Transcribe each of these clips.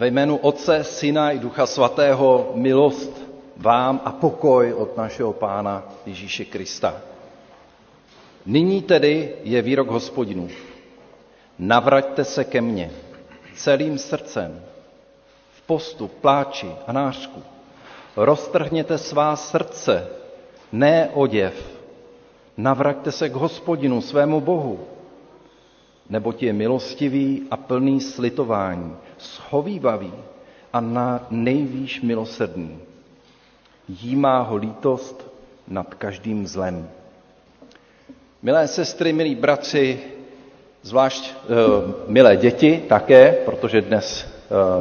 Ve jménu Otce, Syna i Ducha Svatého milost vám a pokoj od našeho Pána Ježíše Krista. Nyní tedy je výrok hospodinů. Navraťte se ke mně celým srdcem, v postu, pláči a nářku. Roztrhněte svá srdce, ne oděv. Navraťte se k hospodinu, svému Bohu, neboť je milostivý a plný slitování, schovývavý a na nejvýš milosrdný. Jímá ho lítost nad každým zlem. Milé sestry, milí bratři, zvlášť uh, milé děti také, protože dnes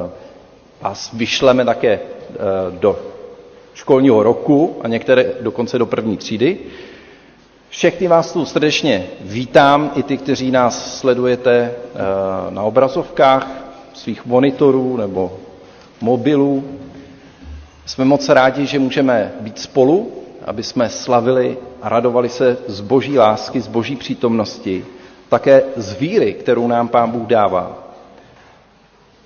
uh, vás vyšleme také uh, do školního roku a některé dokonce do první třídy. Všechny vás tu srdečně vítám, i ty, kteří nás sledujete na obrazovkách svých monitorů nebo mobilů. Jsme moc rádi, že můžeme být spolu, aby jsme slavili a radovali se z boží lásky, z boží přítomnosti, také z víry, kterou nám Pán Bůh dává.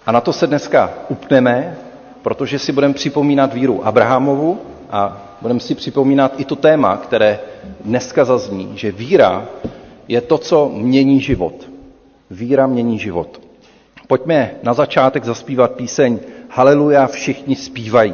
A na to se dneska upneme, protože si budeme připomínat víru Abrahamovu a budeme si připomínat i to téma, které dneska zazní, že víra je to, co mění život. Víra mění život. Pojďme na začátek zaspívat píseň Haleluja, všichni zpívají.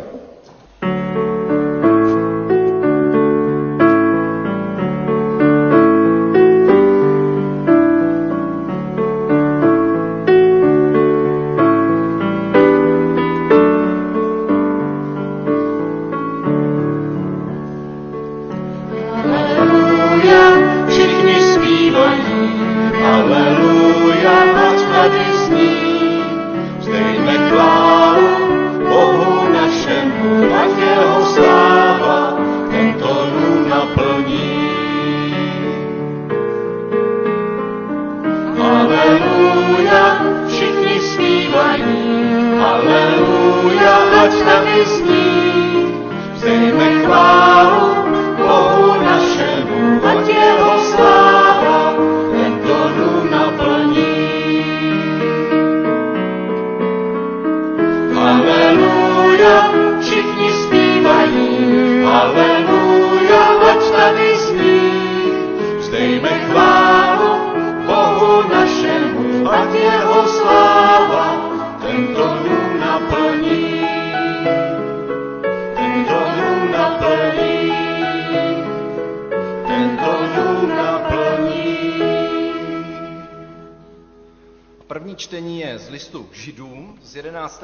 Lord.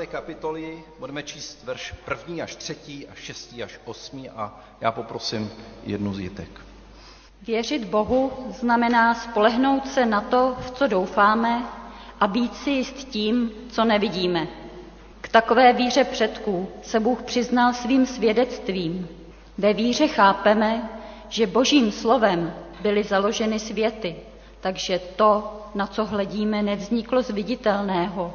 Kapitoly budeme číst verš první až třetí a šestý až osmý a já poprosím jednu z jitek. Věřit Bohu znamená spolehnout se na to, v co doufáme a být si jist tím, co nevidíme. K takové víře předků se Bůh přiznal svým svědectvím. Ve víře chápeme, že božím slovem byly založeny světy, takže to, na co hledíme, nevzniklo z viditelného,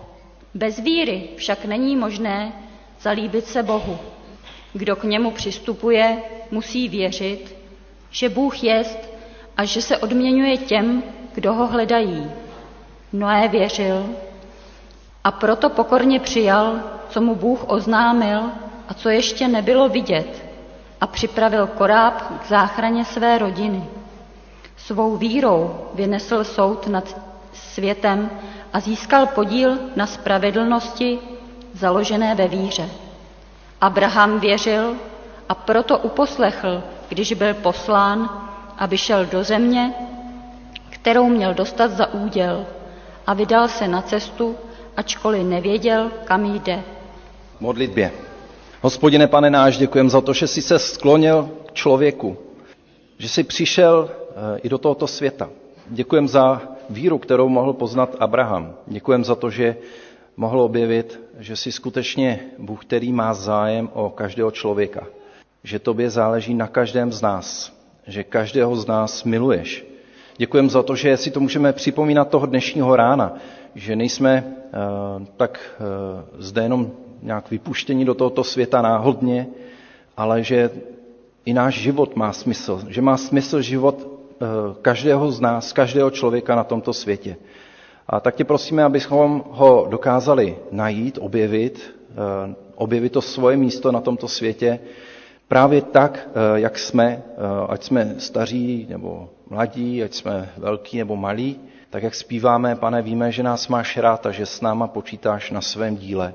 bez víry však není možné zalíbit se Bohu. Kdo k němu přistupuje, musí věřit, že Bůh jest a že se odměňuje těm, kdo ho hledají. Noé věřil a proto pokorně přijal, co mu Bůh oznámil a co ještě nebylo vidět a připravil koráb k záchraně své rodiny. Svou vírou vynesl soud nad světem a získal podíl na spravedlnosti založené ve víře. Abraham věřil a proto uposlechl, když byl poslán, aby šel do země, kterou měl dostat za úděl a vydal se na cestu, ačkoliv nevěděl, kam jde. Modlitbě. Hospodine, pane náš, děkujem za to, že jsi se sklonil k člověku, že jsi přišel i do tohoto světa. Děkujem za víru, kterou mohl poznat Abraham. Děkujem za to, že mohl objevit, že jsi skutečně Bůh, který má zájem o každého člověka. Že tobě záleží na každém z nás. Že každého z nás miluješ. Děkujem za to, že si to můžeme připomínat toho dnešního rána, že nejsme uh, tak uh, zde jenom nějak vypuštěni do tohoto světa náhodně, ale že i náš život má smysl. Že má smysl život Eh, každého z nás, každého člověka na tomto světě. A tak tě prosíme, abychom ho dokázali najít, objevit, eh, objevit to svoje místo na tomto světě, právě tak, eh, jak jsme, eh, ať jsme staří nebo mladí, ať jsme velký nebo malí, tak jak zpíváme, pane, víme, že nás máš rád a že s náma počítáš na svém díle,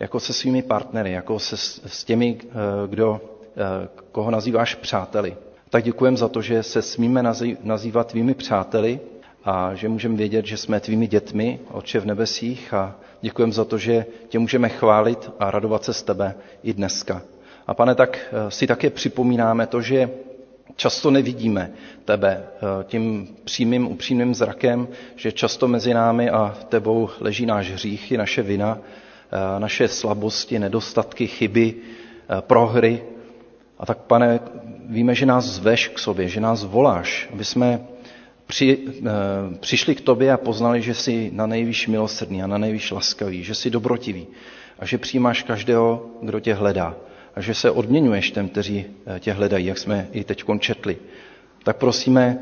jako se svými partnery, jako se s těmi, kdo, koho nazýváš přáteli. Tak děkujeme za to, že se smíme nazývat tvými přáteli a že můžeme vědět, že jsme tvými dětmi, Otče v nebesích a děkujeme za to, že tě můžeme chválit a radovat se z tebe i dneska. A pane, tak eh, si také připomínáme to, že často nevidíme tebe eh, tím přímým, upřímným zrakem, že často mezi námi a tebou leží náš hřích i naše vina, eh, naše slabosti, nedostatky, chyby, prohry. A tak, pane, víme, že nás zveš k sobě, že nás voláš, aby jsme při, eh, přišli k tobě a poznali, že jsi na nejvíš milosrdný a na nejvíš laskavý, že jsi dobrotivý a že přijímáš každého, kdo tě hledá a že se odměňuješ těm, kteří eh, tě hledají, jak jsme i teď četli. Tak prosíme,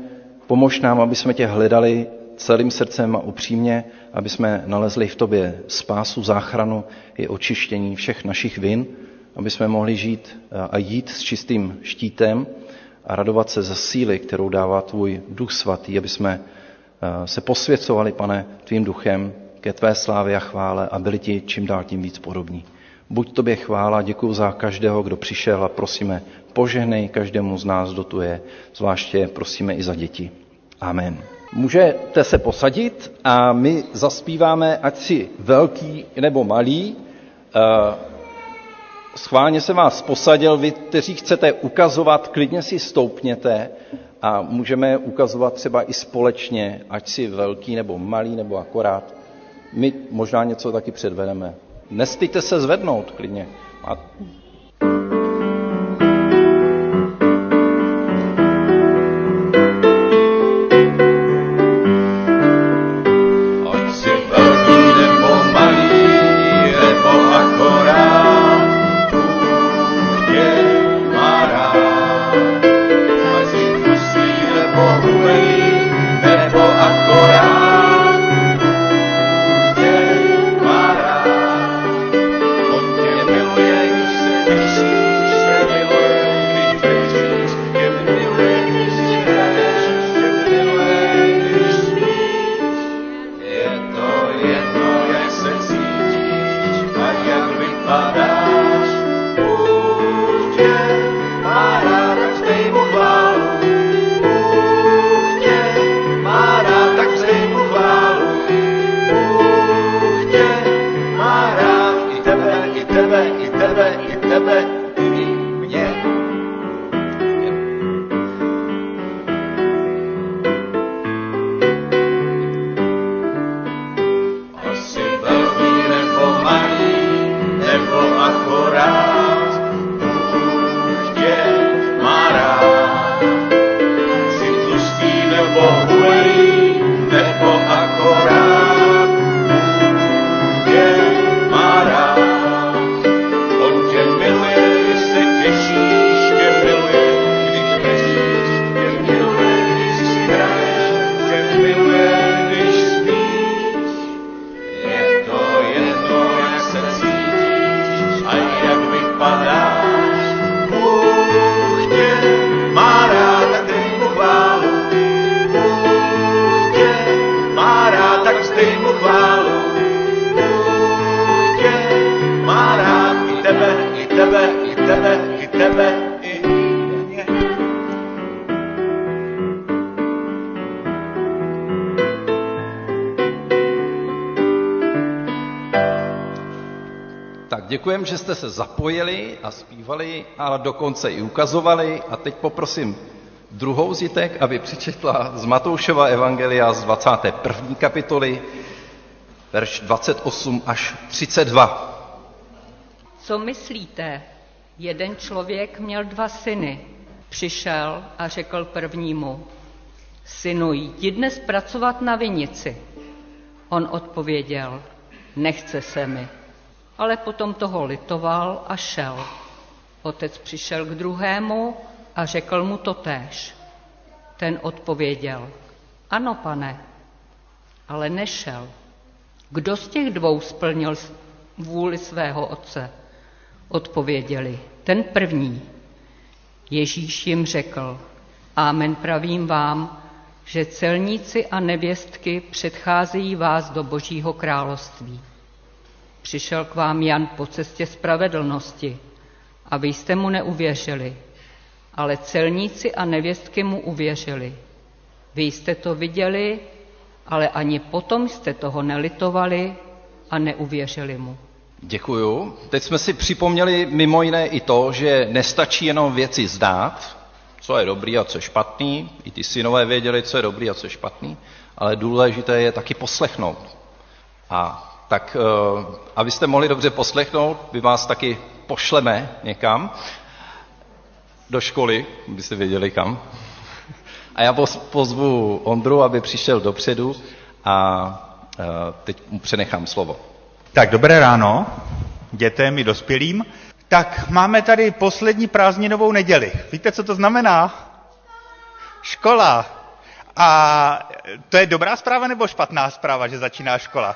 pomož nám, aby jsme tě hledali celým srdcem a upřímně, aby jsme nalezli v tobě spásu, záchranu i očištění všech našich vin, aby jsme mohli žít eh, a jít s čistým štítem, a radovat se ze síly, kterou dává tvůj duch svatý, aby jsme eh, se posvěcovali, pane, tvým duchem ke tvé slávě a chvále a byli ti čím dál tím víc podobní. Buď tobě chvála, děkuji za každého, kdo přišel a prosíme, požehnej každému z nás, kdo tu je, zvláště prosíme i za děti. Amen. Můžete se posadit a my zaspíváme, ať si velký nebo malý, eh, schválně jsem vás posadil, vy, kteří chcete ukazovat, klidně si stoupněte a můžeme ukazovat třeba i společně, ať si velký nebo malý nebo akorát. My možná něco taky předvedeme. Nestýte se zvednout klidně. A děkujeme, že jste se zapojili a zpívali a dokonce i ukazovali. A teď poprosím druhou zitek, aby přečetla z Matoušova Evangelia z 21. kapitoly, verš 28 až 32. Co myslíte? Jeden člověk měl dva syny. Přišel a řekl prvnímu, synu, jdi dnes pracovat na vinici. On odpověděl, nechce se mi ale potom toho litoval a šel. Otec přišel k druhému a řekl mu to též. Ten odpověděl, ano pane, ale nešel. Kdo z těch dvou splnil vůli svého otce? Odpověděli, ten první. Ježíš jim řekl, Amen pravím vám, že celníci a nevěstky předcházejí vás do Božího království. Přišel k vám Jan po cestě spravedlnosti a vy jste mu neuvěřili, ale celníci a nevěstky mu uvěřili. Vy jste to viděli, ale ani potom jste toho nelitovali a neuvěřili mu. Děkuju. Teď jsme si připomněli mimo jiné i to, že nestačí jenom věci zdát, co je dobrý a co je špatný. I ty synové věděli, co je dobrý a co je špatný, ale důležité je taky poslechnout. A tak, eh, abyste mohli dobře poslechnout, my vás taky pošleme někam do školy, abyste věděli kam. A já pozvu Ondru, aby přišel dopředu a eh, teď mu přenechám slovo. Tak dobré ráno dětem i dospělým. Tak máme tady poslední prázdninovou neděli. Víte, co to znamená? Škola. A to je dobrá zpráva nebo špatná zpráva, že začíná škola?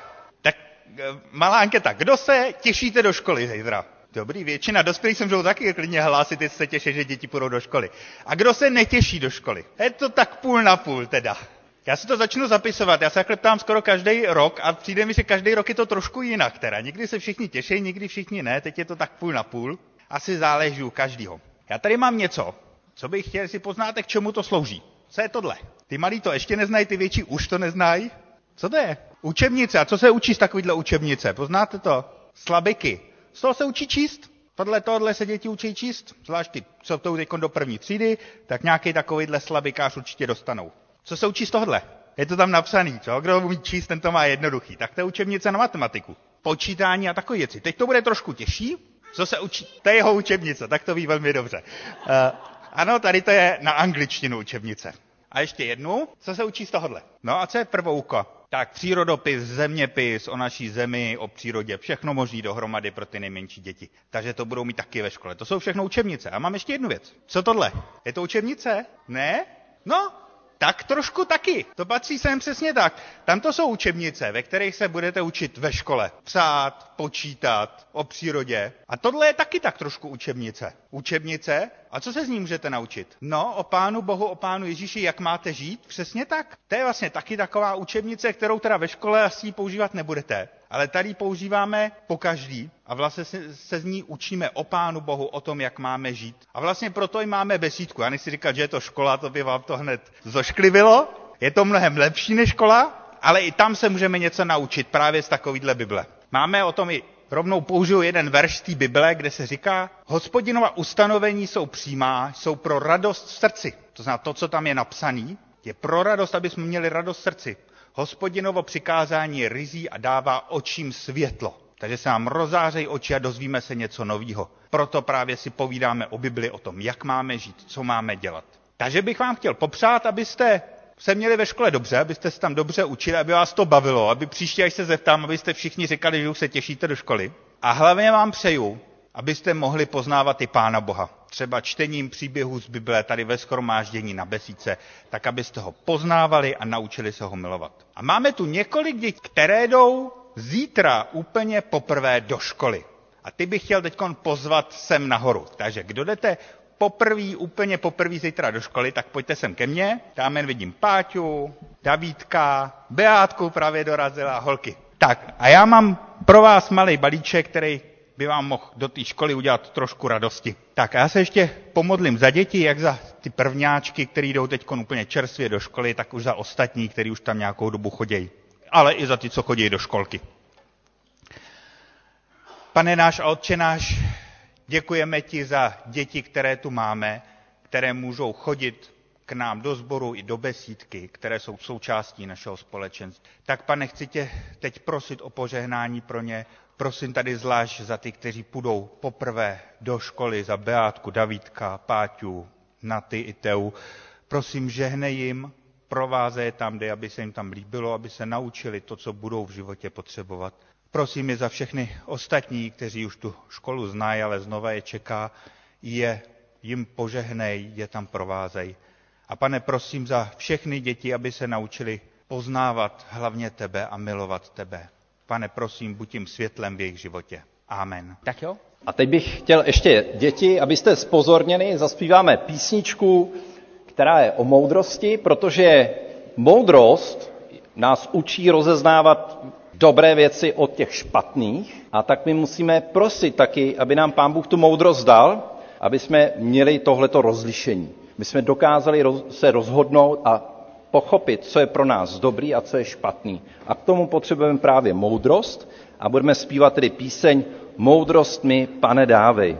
Eh, malá anketa. Kdo se těšíte do školy zítra? Dobrý, většina dospělých se můžou taky klidně hlásit, jestli se těší, že děti půjdou do školy. A kdo se netěší do školy? Je to tak půl na půl teda. Já si to začnu zapisovat, já se takhle ptám skoro každý rok a přijde mi, že každý rok je to trošku jinak teda. Někdy se všichni těší, někdy všichni ne, teď je to tak půl na půl. Asi záleží u každého. Já tady mám něco, co bych chtěl, si poznáte, k čemu to slouží. Co je tohle? Ty malí to ještě neznají, ty větší už to neznají. Co to je? Učebnice. A co se učí z takovýhle učebnice? Poznáte to? Slabiky. Z toho se učí číst. Podle tohle se děti učí číst, zvlášť ty, co to teď do první třídy, tak nějaký takovýhle slabikář určitě dostanou. Co se učí z tohle? Je to tam napsaný, čo? Kdo umí číst, ten to má jednoduchý. Tak to je učebnice na matematiku. Počítání a takové věci. Teď to bude trošku těžší. Co se učí? To je jeho učebnice, tak to ví velmi dobře. Uh, ano, tady to je na angličtinu učebnice. A ještě jednu, co se učí z tohohle? No a co je prvouko? Tak přírodopis, zeměpis o naší zemi, o přírodě, všechno možný dohromady pro ty nejmenší děti. Takže to budou mít taky ve škole. To jsou všechno učebnice. A mám ještě jednu věc. Co tohle? Je to učebnice? Ne? No, tak trošku taky. To patří sem přesně tak. Tam to jsou učebnice, ve kterých se budete učit ve škole. Psát, počítat, o přírodě. A tohle je taky tak trošku učebnice. Učebnice, a co se z ní můžete naučit? No, o Pánu Bohu, o Pánu Ježíši, jak máte žít? Přesně tak. To je vlastně taky taková učebnice, kterou teda ve škole asi používat nebudete. Ale tady používáme po každý a vlastně se, z ní učíme o Pánu Bohu, o tom, jak máme žít. A vlastně proto i máme besídku. Já nechci říkat, že je to škola, to by vám to hned zošklivilo. Je to mnohem lepší než škola, ale i tam se můžeme něco naučit právě z takovýhle Bible. Máme o tom i rovnou použiju jeden verš z té Bible, kde se říká, hospodinova ustanovení jsou přímá, jsou pro radost v srdci. To znamená, to, co tam je napsané, je pro radost, aby jsme měli radost v srdci. Hospodinovo přikázání je rizí a dává očím světlo. Takže se nám rozářejí oči a dozvíme se něco nového. Proto právě si povídáme o Bibli, o tom, jak máme žít, co máme dělat. Takže bych vám chtěl popřát, abyste se měli ve škole dobře, abyste se tam dobře učili, aby vás to bavilo, aby příště, až se zeptám, abyste všichni říkali, že už se těšíte do školy. A hlavně vám přeju, abyste mohli poznávat i Pána Boha. Třeba čtením příběhů z Bible tady ve skromáždění na besíce, tak abyste ho poznávali a naučili se ho milovat. A máme tu několik dětí, které jdou zítra úplně poprvé do školy. A ty bych chtěl teď pozvat sem nahoru. Takže kdo jdete poprvé, úplně poprvé zítra do školy, tak pojďte sem ke mně. Tam jen vidím Páťu, Davídka, Beátku právě dorazila, holky. Tak a já mám pro vás malý balíček, který by vám mohl do té školy udělat trošku radosti. Tak a já se ještě pomodlím za děti, jak za ty prvňáčky, který jdou teď úplně čerstvě do školy, tak už za ostatní, kteří už tam nějakou dobu chodí. Ale i za ty, co chodí do školky. Pane náš a Otče náš, děkujeme ti za děti, které tu máme, které můžou chodit k nám do sboru i do besídky, které jsou součástí našeho společenství. Tak, pane, chci tě teď prosit o požehnání pro ně, prosím tady zvlášť za ty, kteří půjdou poprvé do školy, za Beátku, Davídka, Páťu, Naty i Teu. Prosím, žehnej jim, prováze je tam, kde aby se jim tam líbilo, aby se naučili to, co budou v životě potřebovat. Prosím je za všechny ostatní, kteří už tu školu znají, ale znova je čeká, je jim požehnej, je tam provázej. A pane, prosím za všechny děti, aby se naučili poznávat hlavně tebe a milovat tebe. Pane, prosím, buď tím světlem v jejich životě. Amen. Tak jo? A teď bych chtěl ještě děti, abyste spozorněni, zaspíváme písničku, která je o moudrosti, protože moudrost nás učí rozeznávat dobré věci od těch špatných a tak my musíme prosit taky, aby nám Pán Bůh tu moudrost dal, aby jsme měli tohleto rozlišení. My jsme dokázali se rozhodnout a pochopit, co je pro nás dobrý a co je špatný. A k tomu potřebujeme právě moudrost a budeme zpívat tedy píseň Moudrost mi, pane, dávej.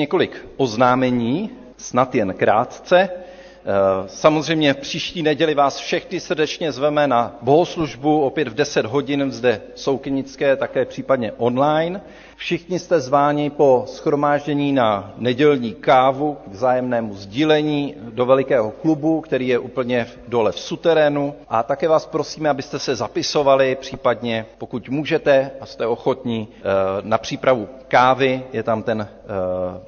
Několik oznámení, snad jen krátce. Eh, samozřejmě v příští neděli vás všechny srdečně zveme na bohoslužbu, opět v 10 hodin zde Soukynické, také případně online. Všichni jste zváni po schromáždění na nedělní kávu k vzájemnému sdílení do velikého klubu, který je úplně dole v suterénu. A také vás prosíme, abyste se zapisovali, případně pokud můžete a jste ochotní, eh, na přípravu kávy. Je tam ten eh,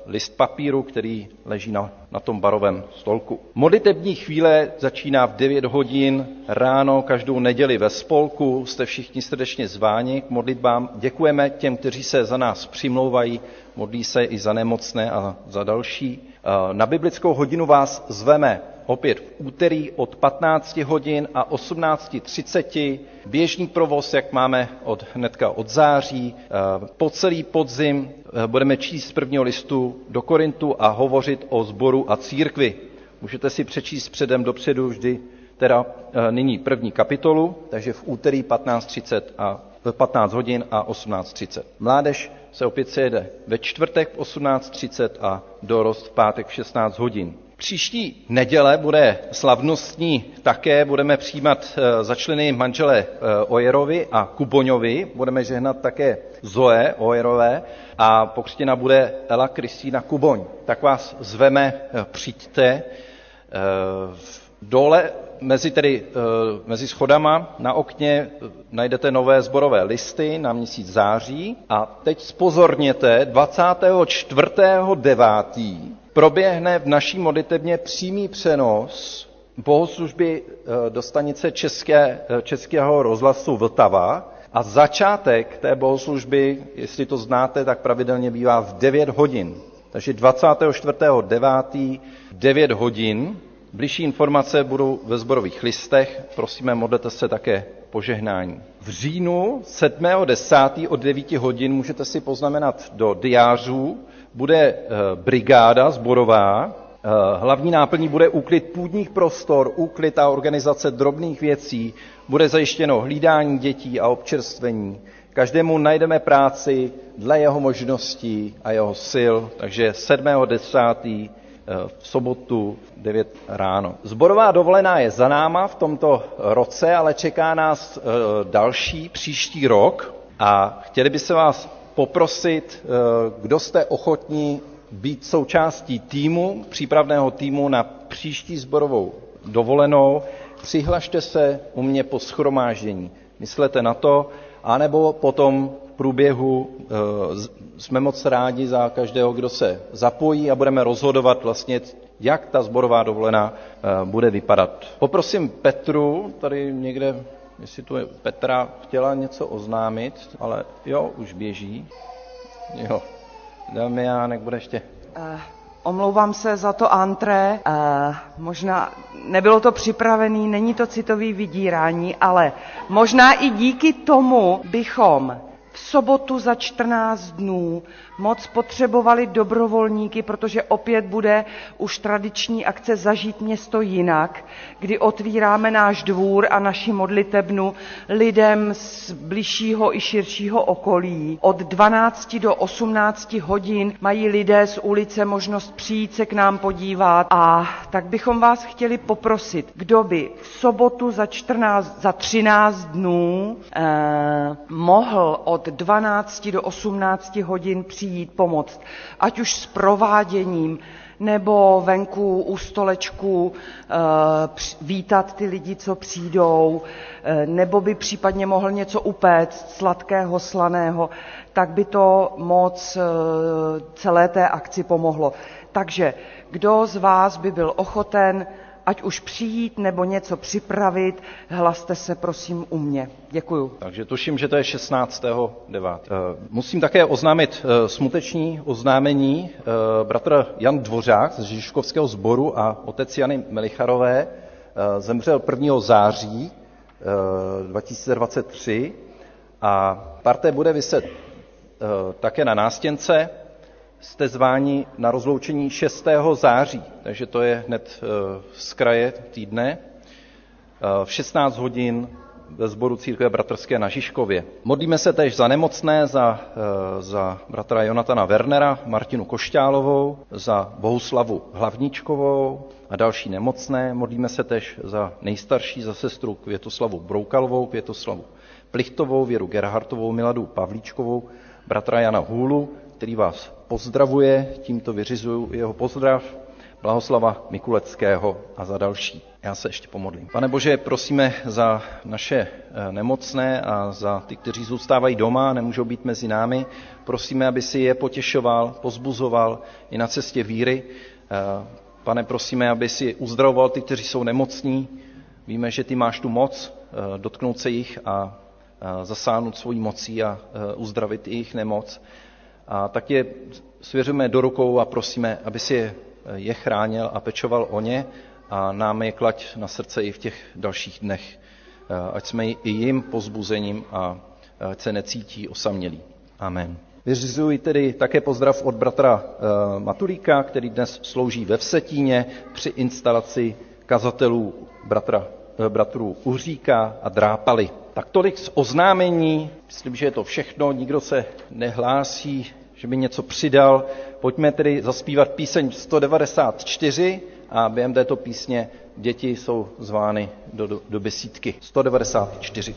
list papíru, který leží na, na tom barovém stolku. Modlitební chvíle začíná v 9 hodin ráno každou neděli ve spolku. Jste všichni srdečně zváni k modlitbám. Děkujeme těm, kteří se za nás přimlouvají, modlí se i za nemocné a za další. Na biblickou hodinu vás zveme opět v úterý od 15 hodin a 18.30. Běžný provoz, jak máme od hnedka od září. Eh, po celý podzim eh, budeme číst z prvního listu do Korintu a hovořit o sboru a církvi. Můžete si přečíst předem dopředu vždy teda nyní první kapitolu, takže v úterý 15.30 a 15 hodin a 18.30. Mládež se opět sejede ve čtvrtek v 18.30 a dorost v pátek v 16 hodin. Příští neděle bude slavnostní také, budeme přijímat eh, za členy manžele eh, Ojerovi a Kuboňovi, budeme žehnat také Zoe Ojerové a pokřtěna bude Ela Kristýna Kuboň. Tak vás zveme, eh, přijďte. Dole mezi, tedy, mezi schodama na okně najdete nové zborové listy na měsíc září a teď spozorněte 24.9 proběhne v naší modlitebně přímý přenos bohoslužby eh, do stanice České, eh, Českého rozhlasu Vltava a začátek té bohoslužby, jestli to znáte, tak pravidelně bývá v 9 hodin. Takže 24.9. 9 hodin. Bližší informace budou ve zborových listech. Prosíme, modlete se také požehnání. V říjnu 7.10. od 9 hodin můžete si poznamenat do diářů, bude eh, brigáda zborová, eh, hlavní náplní bude úklid půdních prostor, úklid a organizace drobných věcí, bude zajištěno hlídání dětí a občerstvení. Každému najdeme práci dle jeho možností a jeho sil, takže 7.10. Eh, v sobotu 9 ráno. Zborová dovolená je za náma v tomto roce, ale čeká nás další příští rok a chtěli by se vás poprosit, eh, kdo jste ochotní být součástí týmu, přípravného týmu na příští zborovou dovolenou, přihlašte se u mě po schromáždění. Myslete na to, anebo potom v průběhu eh, jsme moc rádi za každého, kdo se zapojí a budeme rozhodovat vlastně, jak ta zborová dovolená eh, bude vypadat. Poprosím Petru, tady někde jestli tu je Petra chtěla něco oznámit, ale jo, už běží. Jo, Damiánek bude ještě. Uh, omlouvám se za to antré, uh, možná nebylo to připravené, není to citový vydírání, ale možná i díky tomu bychom v sobotu za 14 dnů moc potřebovali dobrovolníky, protože opět bude už tradiční akce Zažít město jinak, kdy otvíráme náš dvůr a naši modlitebnu lidem z bližšího i širšího okolí. Od 12 do 18 hodin mají lidé z ulice možnost přijít se k nám podívat a tak bychom vás chtěli poprosit, kdo by v sobotu za, 14, za 13 dnů eh, mohl od 12 do 18 hodin přijít přijít pomoct, ať už s prováděním, nebo venku u stolečku eh, vítat ty lidi, co přijdou, eh, nebo by případně mohl něco upéct sladkého, slaného, tak by to moc eh, celé té akci pomohlo. Takže kdo z vás by byl ochoten ať už přijít nebo něco připravit, hlaste se prosím u mě. Děkuju. Takže tuším, že to je 16.9. Eh, musím také oznámit eh, smuteční oznámení. Eh, bratr Jan Dvořák z Žižkovského sboru a otec Jany Melicharové zemřel 1. září 2023 a parté bude vyset také na nástěnce jste zváni na rozloučení 6. září, takže to je hned eh, z kraje týdne, eh, v 16 hodin ve sboru Církve bratrské na Žižkově. Modlíme se tež za nemocné, za, eh, za bratra Jonatana Wernera, Martinu Košťálovou, za Bohuslavu Hlavníčkovou a další nemocné. Modlíme se tež za nejstarší, za sestru Květoslavu Broukalovou, Květoslavu Plichtovou, Věru Gerhartovou, Miladu Pavlíčkovou, bratra Jana Hůlu, který vás pozdravuje, tímto vyřizuju jeho pozdrav, Blahoslava Mikuleckého a za další. Já se ještě pomodlím. Pane Bože, prosíme za naše eh, nemocné a za ty, kteří zůstávají doma nemůžou být mezi námi. Prosíme, aby si je potěšoval, pozbuzoval i na cestě víry. Eh, pane, prosíme, aby si uzdravoval ty, kteří jsou nemocní. Víme, že ty máš tu moc eh, dotknout se jich a zasáhnout svojí mocí a uzdravit jejich nemoc. A tak je svěřujeme do rukou a prosíme, aby si je chránil a pečoval o ně a nám je klať na srdce i v těch dalších dnech. Ať jsme i jim pozbuzením a ať se necítí osamělí. Amen. Vyřizuji tedy také pozdrav od bratra eh, Matulíka, který dnes slouží ve Vsetíně při instalaci kazatelů bratra, eh, bratrů Uhříka a Drápaly. Tak tolik z oznámení, myslím, že je to všechno, nikdo se nehlásí, že by něco přidal. Pojďme tedy zaspívat píseň 194 a během této písně děti jsou zvány do, do, do besídky. 194.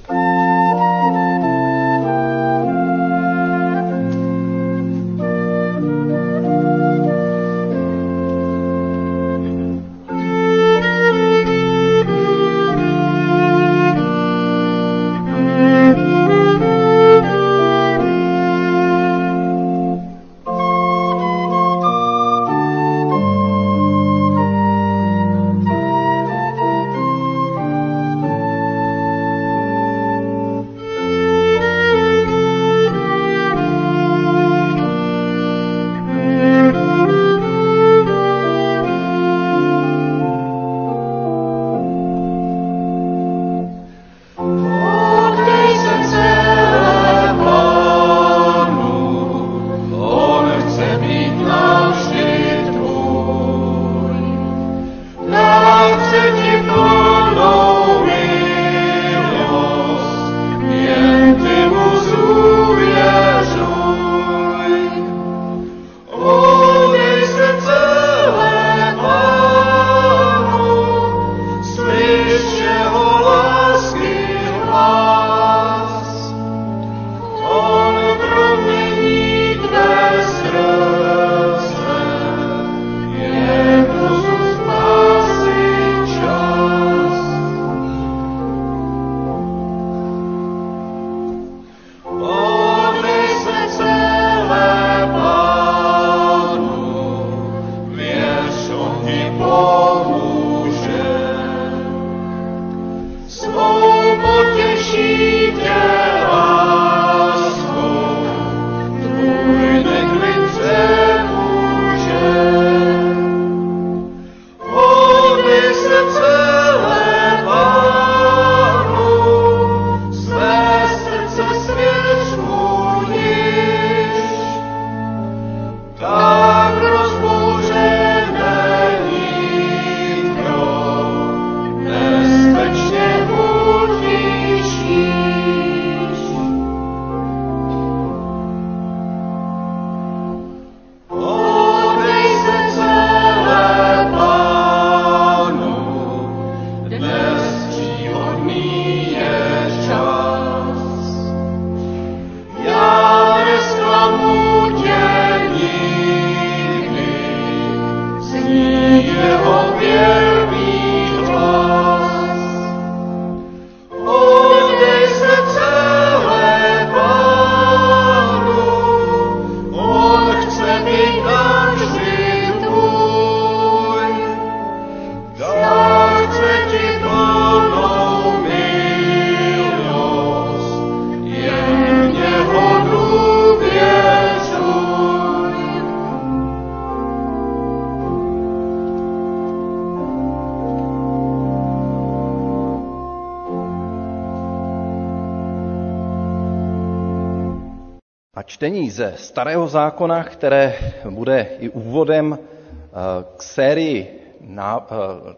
čtení ze Starého zákona, které bude i úvodem eh, k sérii, na, eh,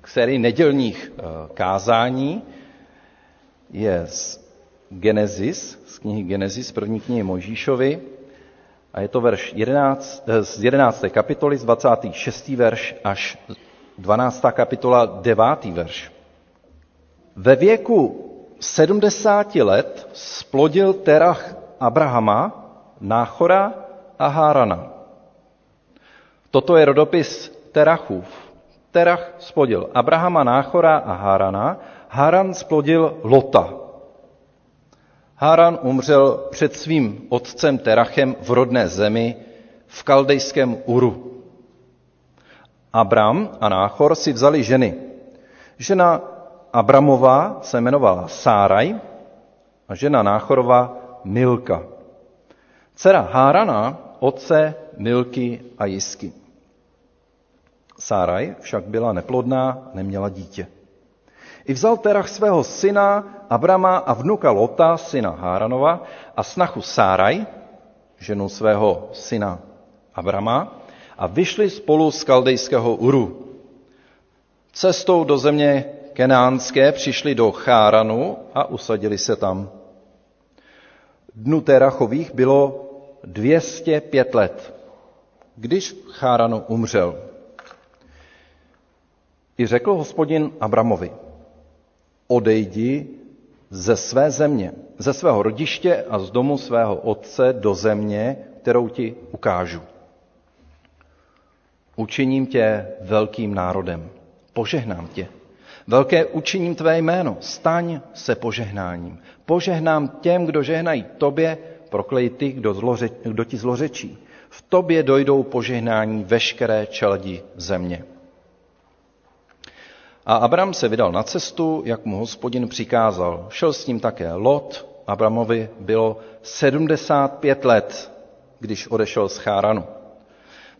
k sérii nedělních eh, kázání, je z Genesis, z knihy Genesis, první knihy Možíšovi, a je to verš 11, z 11. kapitoly, z 26. verš až 12. kapitola, 9. verš. Ve věku 70 let splodil Terach Abrahama, Náchora a Hárana. Toto je rodopis Terachův. Terach splodil Abrahama, Náchora a Hárana. Háran splodil Lota. Háran umřel před svým otcem Terachem v rodné zemi v kaldejském Uru. Abram a Náchor si vzali ženy. Žena Abramová se jmenovala Sáraj a žena Náchorová Milka. Dcera Hárana, otce Milky a Jisky. Sáraj však byla neplodná, neměla dítě. I vzal Terach svého syna Abrama a vnuka Lota, syna Háranova, a snachu Sáraj, ženu svého syna Abrama, a vyšli spolu z kaldejského Uru. Cestou do země kenánské přišli do Cháranu a usadili se tam. Dnu Terachových bylo 205 let, když Cháranu umřel. I řekl hospodin Abramovi, odejdi ze své země, ze svého rodiště a z domu svého otce do země, kterou ti ukážu. Učiním tě velkým národem, požehnám tě. Velké učiním tvé jméno, staň se požehnáním. Požehnám těm, kdo žehnají tobě, proklej ty, kdo, zloře, kdo ti zlořečí. V tobě dojdou požehnání veškeré čeledi země. A Abram se vydal na cestu, jak mu hospodin přikázal. Šel s ním také Lot. Abramovi bylo 75 let, když odešel z Cháranu.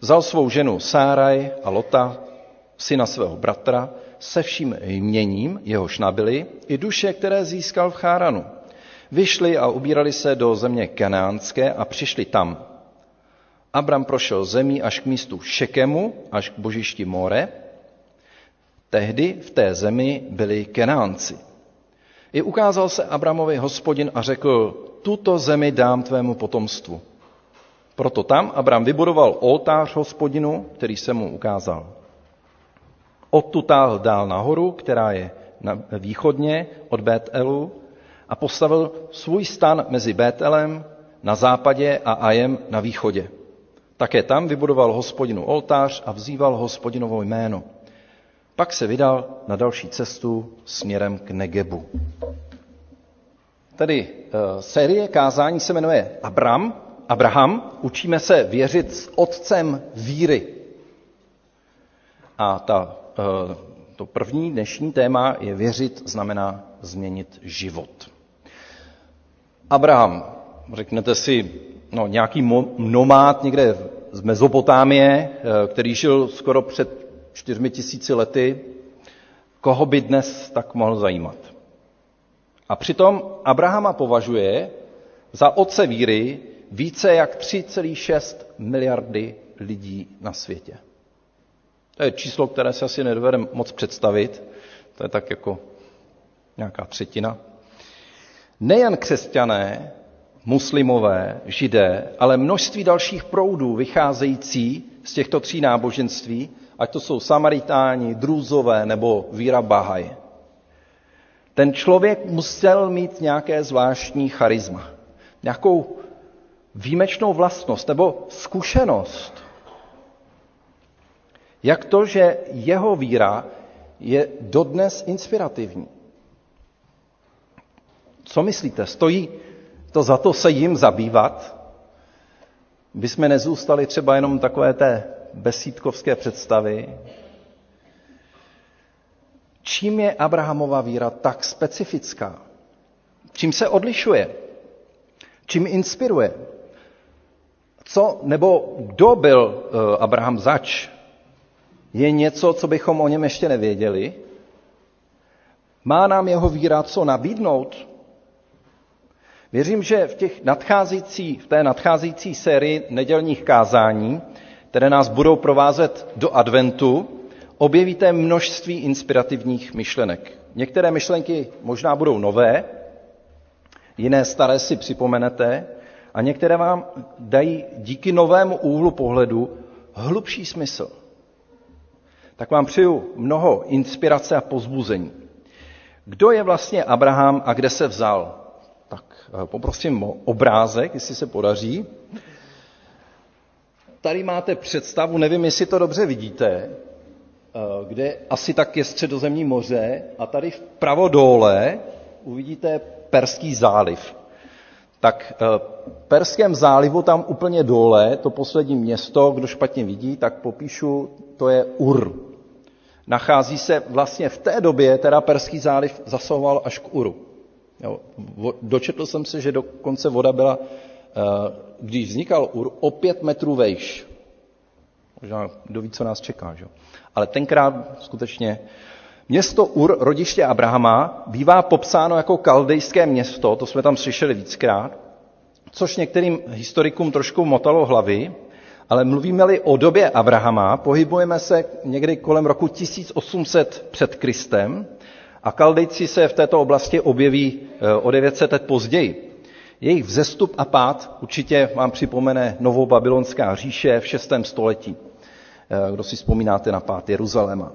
Vzal svou ženu Sáraj a Lota, syna svého bratra, se vším jměním, jehož nabili, i duše, které získal v Cháranu. Vyšli a ubírali se do země Kenáánské a přišli tam. Abram prošel zemí až k místu Šekemu, až k božišti More. Tehdy v té zemi byli Kenánci. I ukázal se Abramovi hospodin a řekl, tuto zemi dám tvému potomstvu. Proto tam Abram vybudoval oltář hospodinu, který se mu ukázal. Odtud táhl dál nahoru, která je na východně od Bételu, a postavil svůj stan mezi Bételem na západě a Ajem na východě. Také tam vybudoval hospodinu oltář a vzýval hospodinovo jméno. Pak se vydal na další cestu směrem k Negebu. Tedy uh, série kázání se jmenuje Abram, Abraham. Učíme se věřit s otcem víry. A ta, uh, to první dnešní téma je věřit znamená změnit život. Abraham, řeknete si, no, nějaký nomád někde z Mezopotámie, eh, který žil skoro před čtyřmi tisíci lety, koho by dnes tak mohl zajímat. A přitom Abrahama považuje za otce víry více jak 3,6 miliardy lidí na světě. To je číslo, které se asi nedovedeme moc představit. To je tak jako nějaká třetina. Nejen křesťané, muslimové, židé, ale množství dalších proudů vycházející z těchto tří náboženství, ať to jsou samaritáni, drůzové nebo víra Bahaj. Ten člověk musel mít nějaké zvláštní charisma, nějakou výjimečnou vlastnost nebo zkušenost. Jak to, že jeho víra je dodnes inspirativní. Co myslíte? Stojí to za to se jim zabývat? By jsme nezůstali třeba jenom takové té besídkovské představy? Čím je Abrahamova víra tak specifická? Čím se odlišuje? Čím inspiruje? Co nebo kdo byl eh, Abraham zač? Je něco, co bychom o něm ještě nevěděli? Má nám jeho víra co nabídnout? Věřím, že v, těch nadcházející, v té nadcházející sérii nedělních kázání, které nás budou provázet do adventu, objevíte množství inspirativních myšlenek. Některé myšlenky možná budou nové, jiné staré si připomenete a některé vám dají díky novému úhlu pohledu hlubší smysl. Tak vám přeju mnoho inspirace a pozbuzení. Kdo je vlastně Abraham a kde se vzal? Tak eh, poprosím o obrázek, jestli se podaří. Tady máte představu, nevím, jestli to dobře vidíte, eh, kde asi tak je středozemní moře a tady vpravo dole uvidíte Perský záliv. Tak v eh, Perském zálivu tam úplně dole, to poslední město, kdo špatně vidí, tak popíšu, to je Ur. Nachází se vlastně v té době, teda Perský záliv zasahoval až k Uru. Jo, dočetl jsem se, že dokonce voda byla, eh, když vznikal Ur, o pět metrů vejš. Možná kdo ví, co nás čeká. Že? Ale tenkrát skutečně Město Ur, rodiště Abrahama, bývá popsáno jako kaldejské město, to jsme tam slyšeli víckrát, což některým historikům trošku motalo hlavy, ale mluvíme-li o době Abrahama, pohybujeme se někdy kolem roku 1800 před Kristem, Kaldejci se v této oblasti objeví eh, o 900 let později. Jejich vzestup a pád určitě vám připomene novou babylonská říše v 6. století. Eh, kdo si vzpomínáte na pád Jeruzaléma.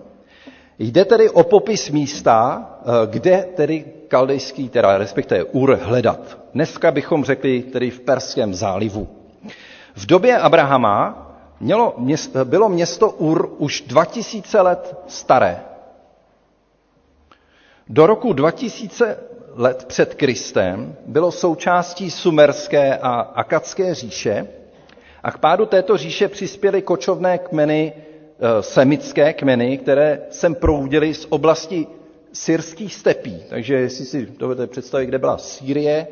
Jde tedy o popis místa, eh, kde tedy kaldejský, teda respektive Ur, hledat. Dneska bychom řekli tedy v Perském zálivu. V době Abrahama mělo, bylo město Ur už 2000 let staré. Do roku 2000 let před Kristem bylo součástí sumerské a akadské říše a k pádu této říše přispěly kočovné kmeny, eh, semické kmeny, které sem proudily z oblasti syrských stepí. Takže jestli si dovedete představit, kde byla Sýrie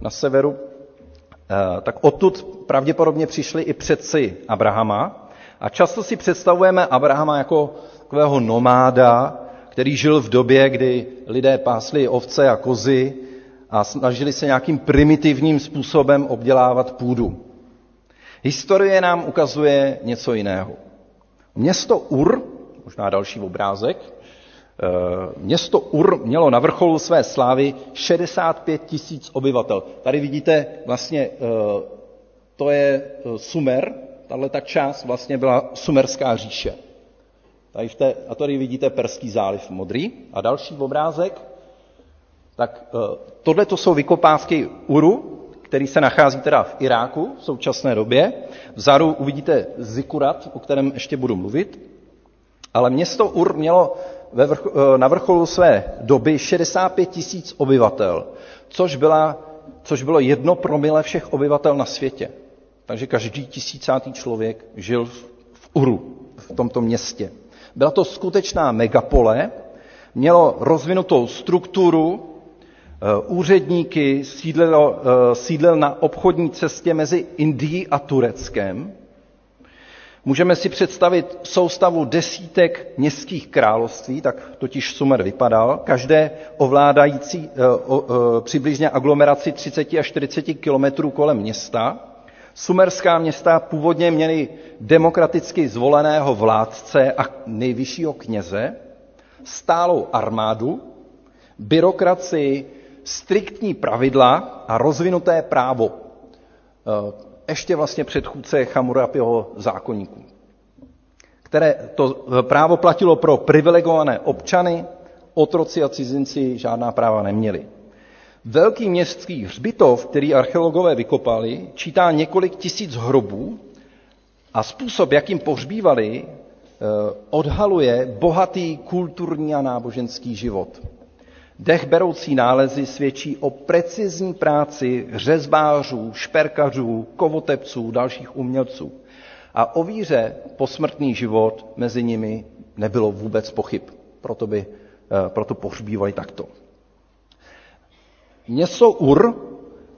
na severu, eh, tak odtud pravděpodobně přišli i předci Abrahama. A často si představujeme Abrahama jako takového nomáda, který žil v době, kdy lidé pásli ovce a kozy a snažili se nějakým primitivním způsobem obdělávat půdu. Historie nám ukazuje něco jiného. Město Ur, možná další obrázek, eh, město Ur mělo na vrcholu své slávy 65 tisíc obyvatel. Tady vidíte vlastně, eh, to je eh, Sumer, tahle ta část vlastně byla Sumerská říše. Tady v té, a tady vidíte Perský záliv modrý. A další obrázek, tak tohle to jsou vykopávky Uru, který se nachází teda v Iráku v současné době. Vzadu uvidíte Zikurat, o kterém ještě budu mluvit. Ale město Ur mělo ve vrch, eh, na vrcholu své doby 65 tisíc obyvatel, což, byla, což bylo jedno promile všech obyvatel na světě. Takže každý tisícátý člověk žil v Uru, v tomto městě. Byla to skutečná megapole, mělo rozvinutou strukturu, Eh, úředníky, sídlil, eh, sídlil na obchodní cestě mezi Indií a Tureckem. Můžeme si představit soustavu desítek městských království, tak totiž Sumer vypadal, každé ovládající eh, přibližně aglomeraci 30 až 40 kilometrů kolem města. Sumerská města původně měly demokraticky zvoleného vládce a nejvyššího kněze, stálou armádu, byrokracii, striktní pravidla a rozvinuté právo. Eh, ještě vlastně předchůdce Chamurapiho zákonníku. Které to eh, právo platilo pro privilegované občany, otroci a cizinci žádná práva neměli. Velký městský hřbitov, který archeologové vykopali, čítá několik tisíc hrobů a způsob, jakým pohřbívali, eh, odhaluje bohatý kulturní a náboženský život. Dechberoucí nálezy svědčí o precizní práci řezbářů, šperkařů, kovotepců, dalších umělců. A o víře posmrtný život mezi nimi nebylo vůbec pochyb. Proto, by, eh, proto pohřbívali takto. Město Ur,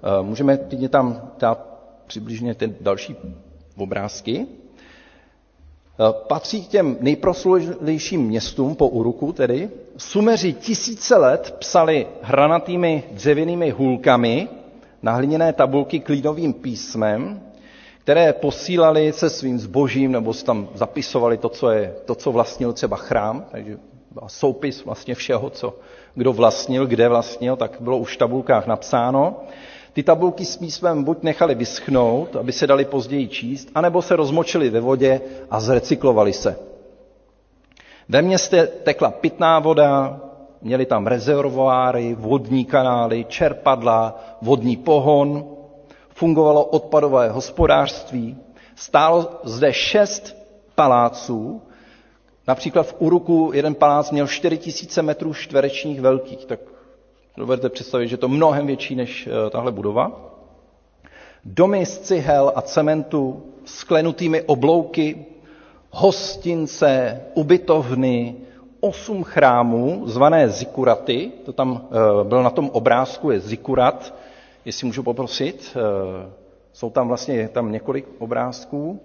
eh, můžeme tam dát přibližně ten další obrázky, Eh, patří k těm nejproslulejším městům po Uruku tedy. Sumeři tisíce let psali hranatými dřevěnými hůlkami na hliněné tabulky klínovým písmem, které posílali se svým zbožím, nebo si tam zapisovali to, co, je, to, co vlastnil třeba chrám, takže soupis vlastně všeho, co kdo vlastnil, kde vlastnil, tak bylo už v tabulkách napsáno. Ty tabulky s písmem buď nechali vyschnout, aby se dali později číst, anebo se rozmočili ve vodě a zrecyklovali se. Ve městě tekla pitná voda, měli tam rezervoáry, vodní kanály, čerpadla, vodní pohon, fungovalo odpadové hospodářství, stálo zde šest paláců, například v Uruku jeden palác měl 4000 metrů čtverečních velkých, tak Dovedete představit, že to mnohem větší než eh, tahle budova. Domy z cihel a cementu, sklenutými oblouky, hostince, ubytovny, osm chrámů, zvané zikuraty, to tam eh, byl na tom obrázku, je zikurat, jestli můžu poprosit, eh, jsou tam vlastně tam několik obrázků.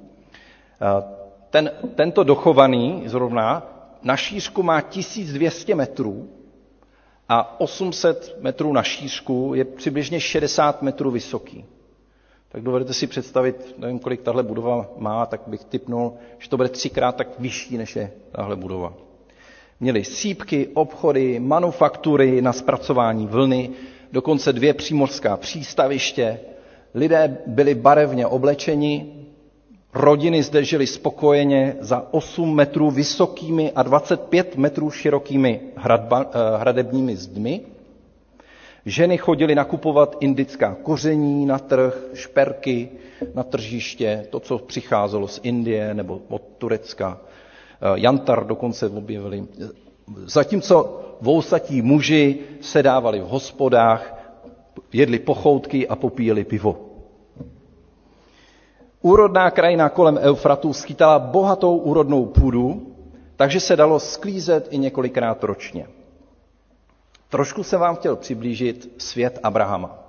Ten, tento dochovaný zrovna na šířku má 1200 metrů, a 800 metrů na šířku je přibližně 60 metrů vysoký. Tak dovedete si představit, nevím, kolik tahle budova má, tak bych typnul, že to bude třikrát tak vyšší, než je tahle budova. Měli sípky, obchody, manufaktury na zpracování vlny, dokonce dvě přímořská přístaviště. Lidé byli barevně oblečeni, Rodiny zde žily spokojeně za 8 metrů vysokými a 25 metrů širokými hradba, eh, hradebními zdmi. Ženy chodily nakupovat indická koření na trh, šperky na tržiště, to, co přicházelo z Indie nebo od Turecka. Eh, jantar dokonce objevili. Zatímco vousatí muži sedávali v hospodách, jedli pochoutky a popíjeli pivo. Úrodná krajina kolem Eufratu schytala bohatou úrodnou půdu, takže se dalo sklízet i několikrát ročně. Trošku se vám chtěl přiblížit svět Abrahama.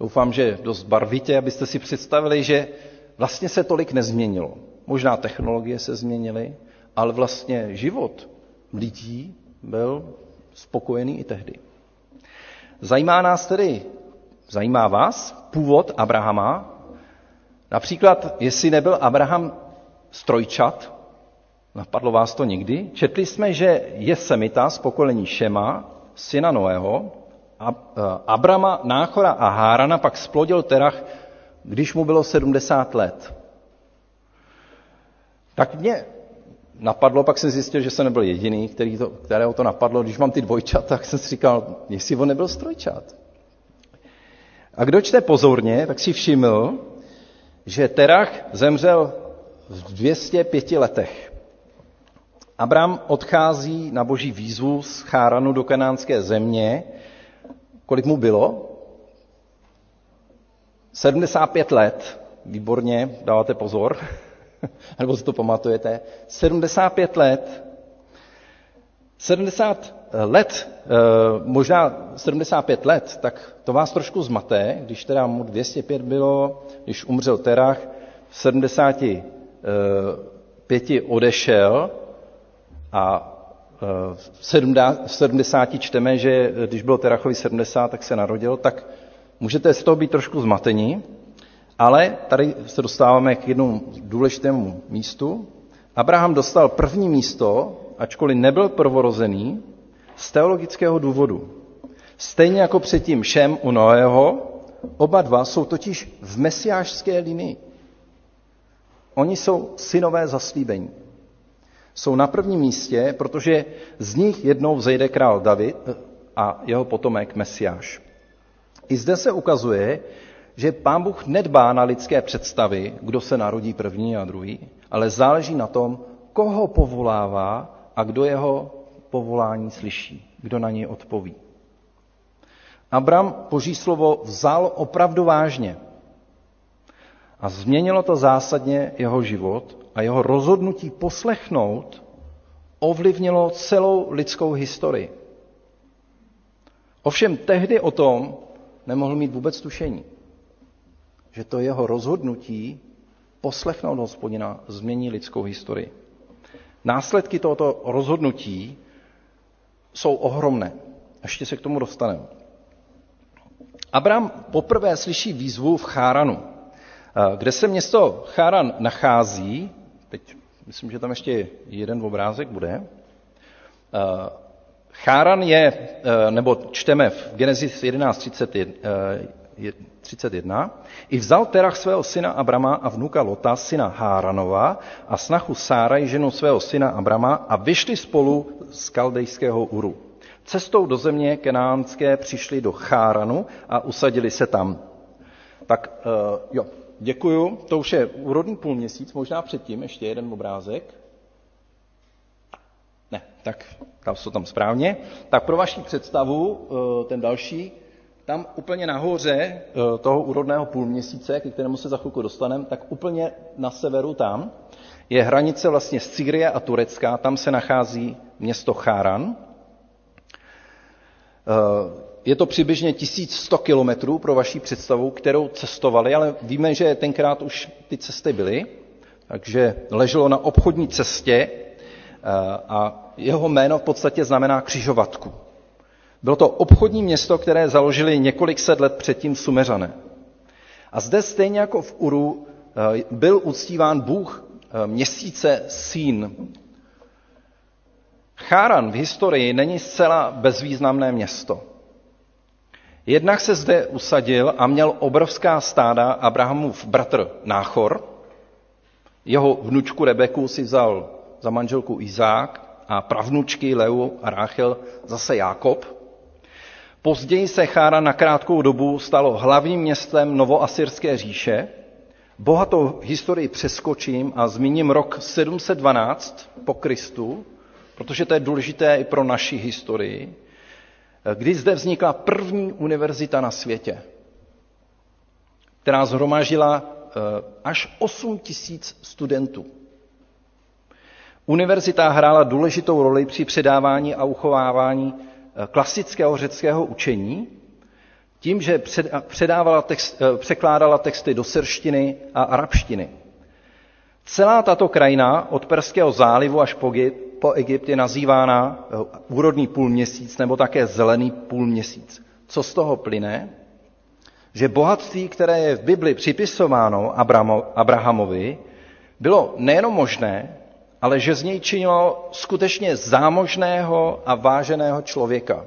Doufám, že dost barvitě, abyste si představili, že vlastně se tolik nezměnilo. Možná technologie se změnily, ale vlastně život lidí byl spokojený i tehdy. Zajímá nás tedy, zajímá vás původ Abrahama, například, jestli nebyl Abraham strojčat, napadlo vás to někdy? Četli jsme, že je Semita z pokolení Šema, syna Noého, a e, Abrama, Náchora a Hárana pak splodil Terach, když mu bylo 70 let. Tak mě napadlo, pak jsem zjistil, že jsem nebyl jediný, který to, kterého to napadlo. Když mám ty dvojčata, tak jsem si říkal, jestli on nebyl strojčat. A kdo čte pozorně, tak si všiml, že Terach zemřel v 205 letech. Abram odchází na boží výzvu z Cháranu do kanánské země. Kolik mu bylo? 75 let. Výborně, dáváte pozor. nebo si to pamatujete, 75 let, 70 let, eh, možná 75 let, tak to vás trošku zmaté, když teda mu 205 bylo, když umřel Terach, v 75 odešel a eh, v 70 čteme, že když bylo Terachovi 70, tak se narodil, tak můžete z toho být trošku zmatení, ale tady se dostáváme k jednomu důležitému místu. Abraham dostal první místo, ačkoliv nebyl prvorozený, z teologického důvodu. Stejně jako předtím Šem u Noého, oba dva jsou totiž v mesiářské linii. Oni jsou synové zaslíbení. Jsou na prvním místě, protože z nich jednou vzejde král David a jeho potomek Mesiáš. I zde se ukazuje, že pán Bůh nedbá na lidské představy, kdo se narodí první a druhý, ale záleží na tom, koho povolává a kdo jeho povolání slyší, kdo na něj odpoví. Abram boží slovo vzal opravdu vážně a změnilo to zásadně jeho život a jeho rozhodnutí poslechnout ovlivnilo celou lidskou historii. Ovšem tehdy o tom nemohl mít vůbec tušení že to jeho rozhodnutí poslechnout hospodina změní lidskou historii. Následky tohoto rozhodnutí jsou ohromné. Ještě se k tomu dostaneme. Abraham poprvé slyší výzvu v Cháranu, eh, kde se město Cháran nachází. Teď myslím, že tam ještě jeden obrázek bude. Eh, Cháran je, eh, nebo čteme v Genesis 11.31, 31. I vzal Terach svého syna Abrama a vnuka Lota, syna Háranova a snachu Sáraj, ženu svého syna Abrama a vyšli spolu z kaldejského Uru. Cestou do země kenánské přišli do Cháranu a usadili se tam. Tak uh, jo, děkuju. To už je úrodný půl měsíc, možná předtím ještě jeden obrázek. Ne, tak tam to tam správně. Tak pro vaši představu, uh, ten další, tam úplně nahoře eh, toho úrodného půlměsíce, ke kterému se za chvilku dostaneme, tak úplně na severu tam je hranice vlastně z Cigrie a Turecka, tam se nachází město Cháran. Eh, je to přibližně 1100 kilometrů pro vaší představu, kterou cestovali, ale víme, že tenkrát už ty cesty byly, takže leželo na obchodní cestě eh, a jeho jméno v podstatě znamená křižovatku. Bylo to obchodní město, které založili několik set let předtím Sumeřané. A zde stejně jako v Uru eh, byl uctíván Bůh eh, měsíce Sín. Cháran v historii není zcela bezvýznamné město. Jednak se zde usadil a měl obrovská stáda Abrahamův bratr Náchor, Jeho vnučku Rebeku si vzal za manželku Izák a pravnučky Leu a Ráchel zase Jákob. Později se Chára na krátkou dobu stalo hlavním městem Novoasyrské říše. Bohatou historii přeskočím a zmíním rok 712 po Kristu, protože to je důležité i pro naši historii, kdy zde vznikla první univerzita na světě, která zhromažila eh, až 8 tisíc studentů. Univerzita hrála důležitou roli při předávání a uchovávání klasického řeckého učení, tím, že předávala text, eh, překládala texty do srštiny a arabštiny. Celá tato krajina od Perského zálivu až po, po Egypt je nazývána eh, úrodný půlměsíc nebo také zelený půlměsíc. Co z toho plyne? Že bohatství, které je v Bibli připisováno Abrahamovi, bylo nejenom možné, ale že z něj činilo skutečně zámožného a váženého člověka.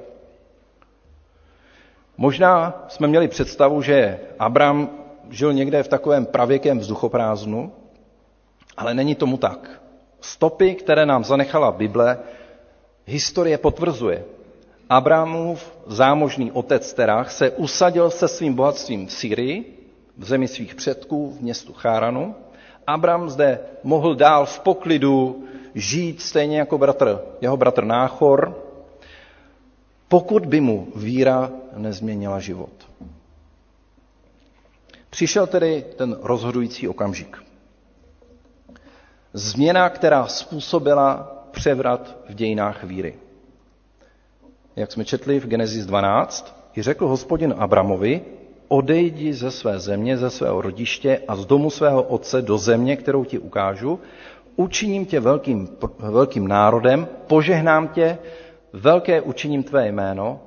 Možná jsme měli představu, že Abram žil někde v takovém pravěkém vzduchoprázdnu, ale není tomu tak. Stopy, které nám zanechala Bible, historie potvrzuje. Abramův zámožný otec Terach se usadil se svým bohatstvím v Syrii, v zemi svých předků, v městu Cháranu, Abram zde mohl dál v poklidu žít stejně jako bratr, jeho bratr Náchor, pokud by mu víra nezměnila život. Přišel tedy ten rozhodující okamžik. Změna, která způsobila převrat v dějinách víry. Jak jsme četli v Genesis 12, i řekl hospodin Abramovi, odejdi ze své země, ze svého rodiště a z domu svého otce do země, kterou ti ukážu, učiním tě velkým, velkým národem, požehnám tě, velké učiním tvé jméno,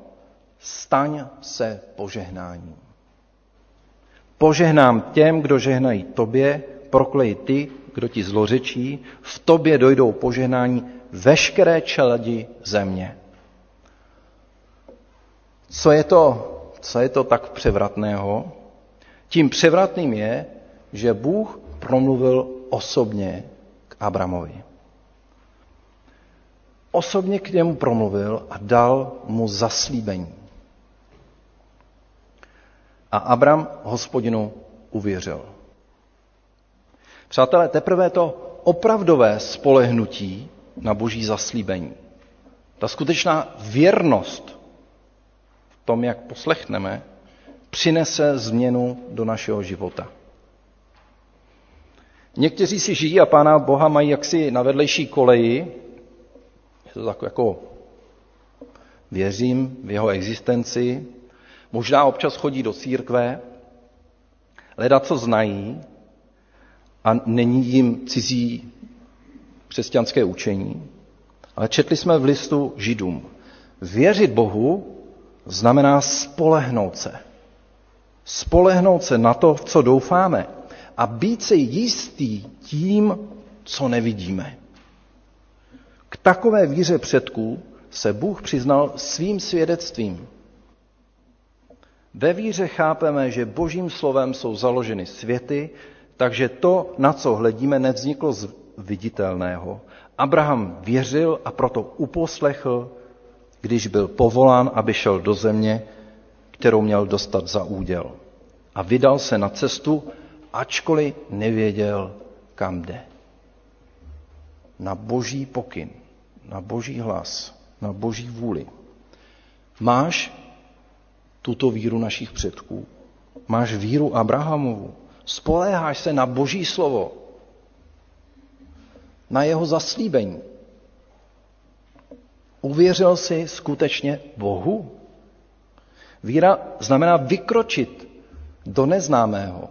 staň se požehnáním. Požehnám těm, kdo žehnají tobě, proklej ty, kdo ti zlořečí, v tobě dojdou požehnání veškeré čeledi země. Co je to co je to tak převratného? Tím převratným je, že Bůh promluvil osobně k Abramovi. Osobně k němu promluvil a dal mu zaslíbení. A Abram hospodinu uvěřil. Přátelé, teprve to opravdové spolehnutí na boží zaslíbení, ta skutečná věrnost tom, jak poslechneme, přinese změnu do našeho života. Někteří si žijí a Pána Boha mají jaksi na vedlejší koleji. Je to tak jako věřím v jeho existenci. Možná občas chodí do církve, leda co znají a není jim cizí křesťanské učení. Ale četli jsme v listu Židům. Věřit Bohu znamená spolehnout se. Spolehnout se na to, v co doufáme a být si jistý tím, co nevidíme. K takové víře předků se Bůh přiznal svým svědectvím. Ve víře chápeme, že božím slovem jsou založeny světy, takže to, na co hledíme, nevzniklo z viditelného. Abraham věřil a proto uposlechl když byl povolán, aby šel do země, kterou měl dostat za úděl. A vydal se na cestu, ačkoliv nevěděl, kam jde. Na boží pokyn, na boží hlas, na boží vůli. Máš tuto víru našich předků? Máš víru Abrahamovu? Spoléháš se na boží slovo, na jeho zaslíbení. Uvěřil jsi skutečně Bohu? Víra znamená vykročit do neznámého.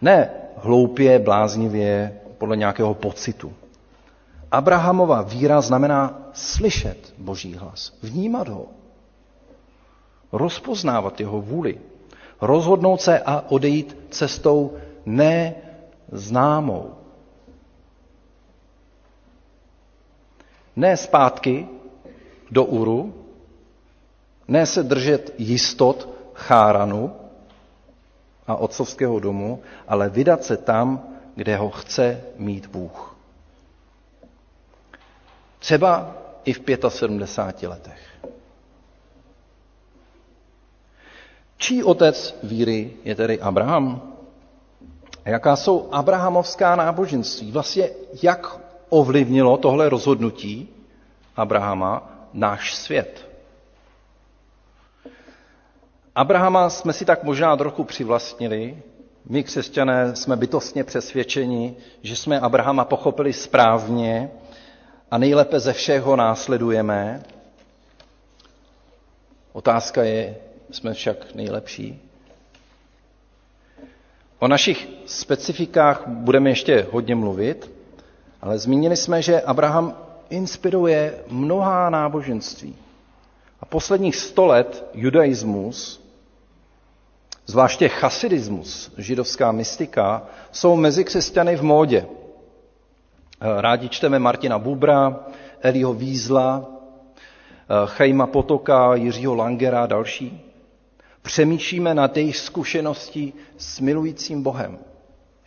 Ne hloupě, bláznivě, podle nějakého pocitu. Abrahamova víra znamená slyšet Boží hlas, vnímat ho, rozpoznávat jeho vůli, rozhodnout se a odejít cestou neznámou. Ne zpátky do Uru, ne se držet jistot Cháranu, a otcovského domu, ale vydat se tam, kde ho chce mít Bůh. Třeba i v 75 letech. Čí otec víry je tedy Abraham? Jaká jsou abrahamovská náboženství? Vlastně jak ovlivnilo tohle rozhodnutí Abrahama náš svět? Abrahama jsme si tak možná trochu přivlastnili. My, křesťané, jsme bytostně přesvědčeni, že jsme Abrahama pochopili správně a nejlépe ze všeho následujeme. Otázka je, jsme však nejlepší? O našich specifikách budeme ještě hodně mluvit, ale zmínili jsme, že Abraham inspiruje mnohá náboženství. A posledních sto let judaismus, zvláště chasidismus, židovská mystika, jsou mezi křesťany v módě. Rádi čteme Martina Bubra, Eliho Vízla, Chejma Potoka, Jiřího Langera a další přemýšlíme nad jejich zkušeností s milujícím Bohem.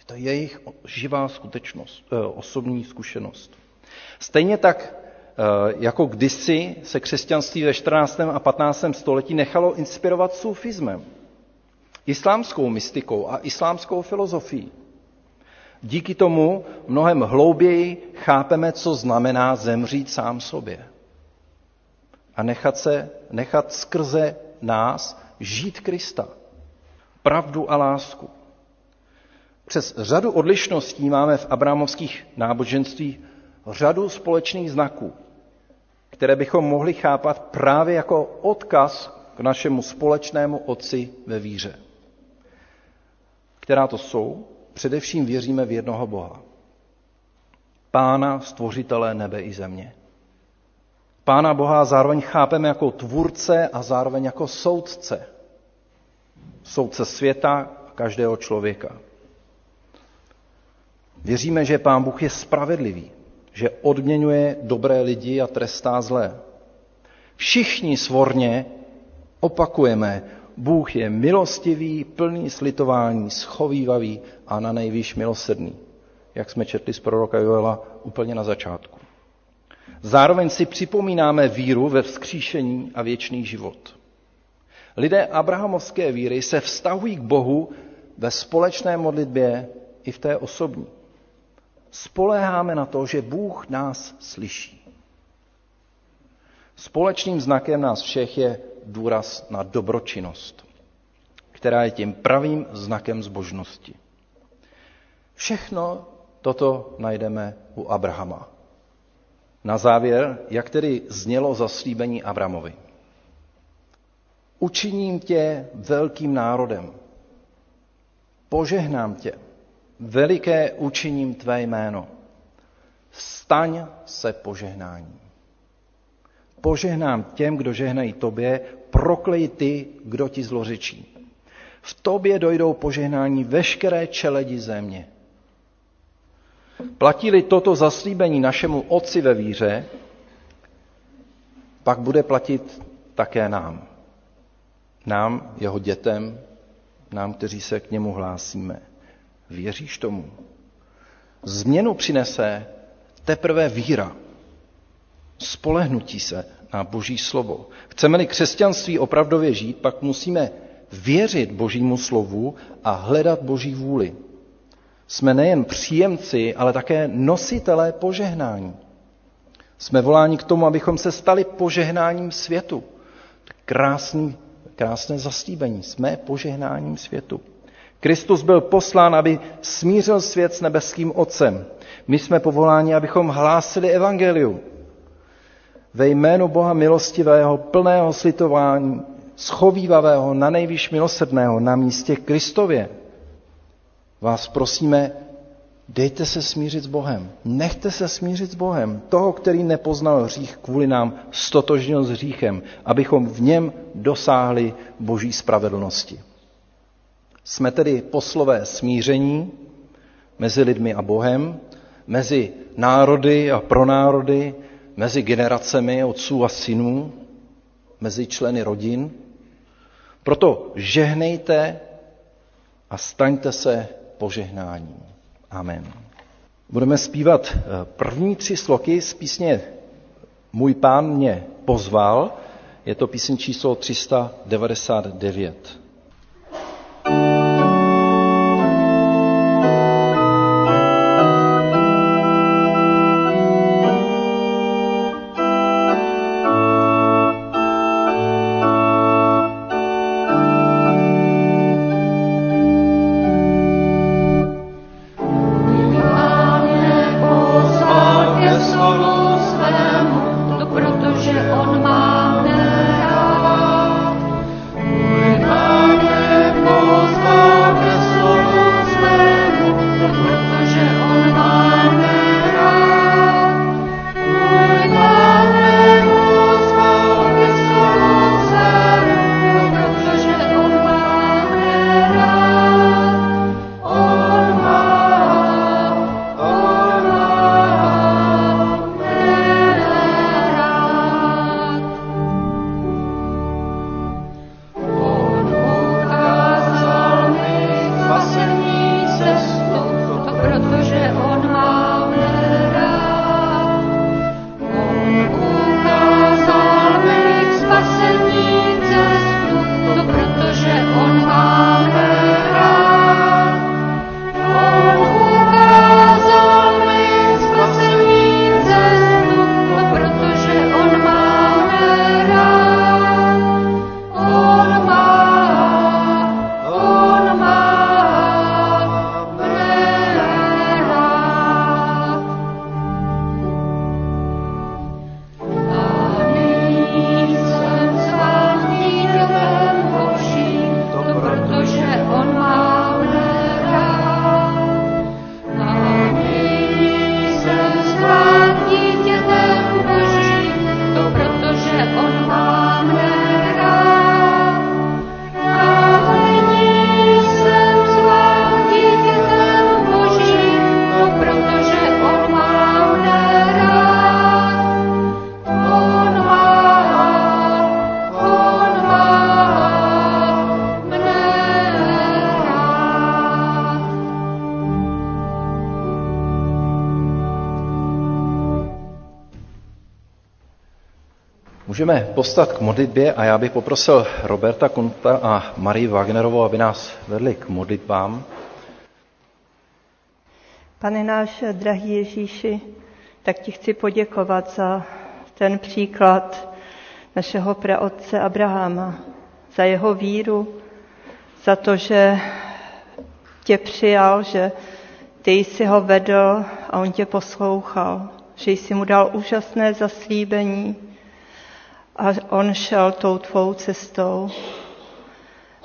To je jejich živá skutečnost, eh, osobní zkušenost. Stejně tak, eh, jako kdysi se křesťanství ve 14. a 15. století nechalo inspirovat sufismem, islámskou mystikou a islámskou filozofií. Díky tomu mnohem hlouběji chápeme, co znamená zemřít sám sobě. A nechat se, nechat skrze nás žít Krista, pravdu a lásku. Přes řadu odlišností máme v abramovských náboženstvích řadu společných znaků, které bychom mohli chápat právě jako odkaz k našemu společnému Otci ve víře. Která to jsou? Především věříme v jednoho Boha. Pána, stvořitele nebe i země. Pána Boha zároveň chápeme jako tvůrce a zároveň jako soudce. Soudce světa a každého člověka. Věříme, že Pán Bůh je spravedlivý, že odměňuje dobré lidi a trestá zlé. Všichni svorně opakujeme, Bůh je milostivý, plný slitování, schovývavý a na nejvýš milosrdný, jak jsme četli z proroka Joela úplně na začátku. Zároveň si připomínáme víru ve vzkříšení a věčný život. Lidé abrahamovské víry se vztahují k Bohu ve společné modlitbě i v té osobní. Spoléháme na to, že Bůh nás slyší. Společným znakem nás všech je důraz na dobročinnost, která je tím pravým znakem zbožnosti. Všechno toto najdeme u Abrahama. Na závěr, jak tedy znělo zaslíbení Abramovi. Učiním tě velkým národem. Požehnám tě. Veliké učiním tvé jméno. Staň se požehnáním. Požehnám těm, kdo žehnají tobě, proklej ty, kdo ti zlořečí. V tobě dojdou požehnání veškeré čeledi země. Platí-li toto zaslíbení našemu Otci ve víře, pak bude platit také nám. Nám, jeho dětem, nám, kteří se k němu hlásíme. Věříš tomu? Změnu přinese teprve víra, spolehnutí se na Boží slovo. Chceme-li křesťanství opravdově žít, pak musíme věřit Božímu slovu a hledat Boží vůli jsme nejen příjemci, ale také nositelé požehnání. Jsme voláni k tomu, abychom se stali požehnáním světu. Krásný, krásné zaslíbení. Jsme požehnáním světu. Kristus byl poslán, aby smířil svět s nebeským Otcem. My jsme povoláni, abychom hlásili evangelium. Ve jménu Boha milostivého, plného slitování, schovývavého, na nejvýš milosrdného, na místě Kristově vás prosíme, dejte se smířit s Bohem. Nechte se smířit s Bohem. Toho, který nepoznal hřích, kvůli nám stotožnil s hříchem, abychom v něm dosáhli boží spravedlnosti. Jsme tedy poslové smíření mezi lidmi a Bohem, mezi národy a pronárody, mezi generacemi otců a synů, mezi členy rodin. Proto žehnejte a staňte se požehnáním. Amen. Budeme zpívat eh, první tři sloky z písně Můj pán mě pozval. Je to píseň číslo 399. Můžeme postat k modlitbě a já bych poprosil Roberta Kunta a Marii Wagnerovou, aby nás vedli k modlitbám. Pane náš drahý Ježíši, tak ti chci poděkovat za ten příklad našeho praotce Abrahama, za jeho víru, za to, že tě přijal, že ty jsi ho vedl a on tě poslouchal, že jsi mu dal úžasné zaslíbení, a on šel tou tvou cestou.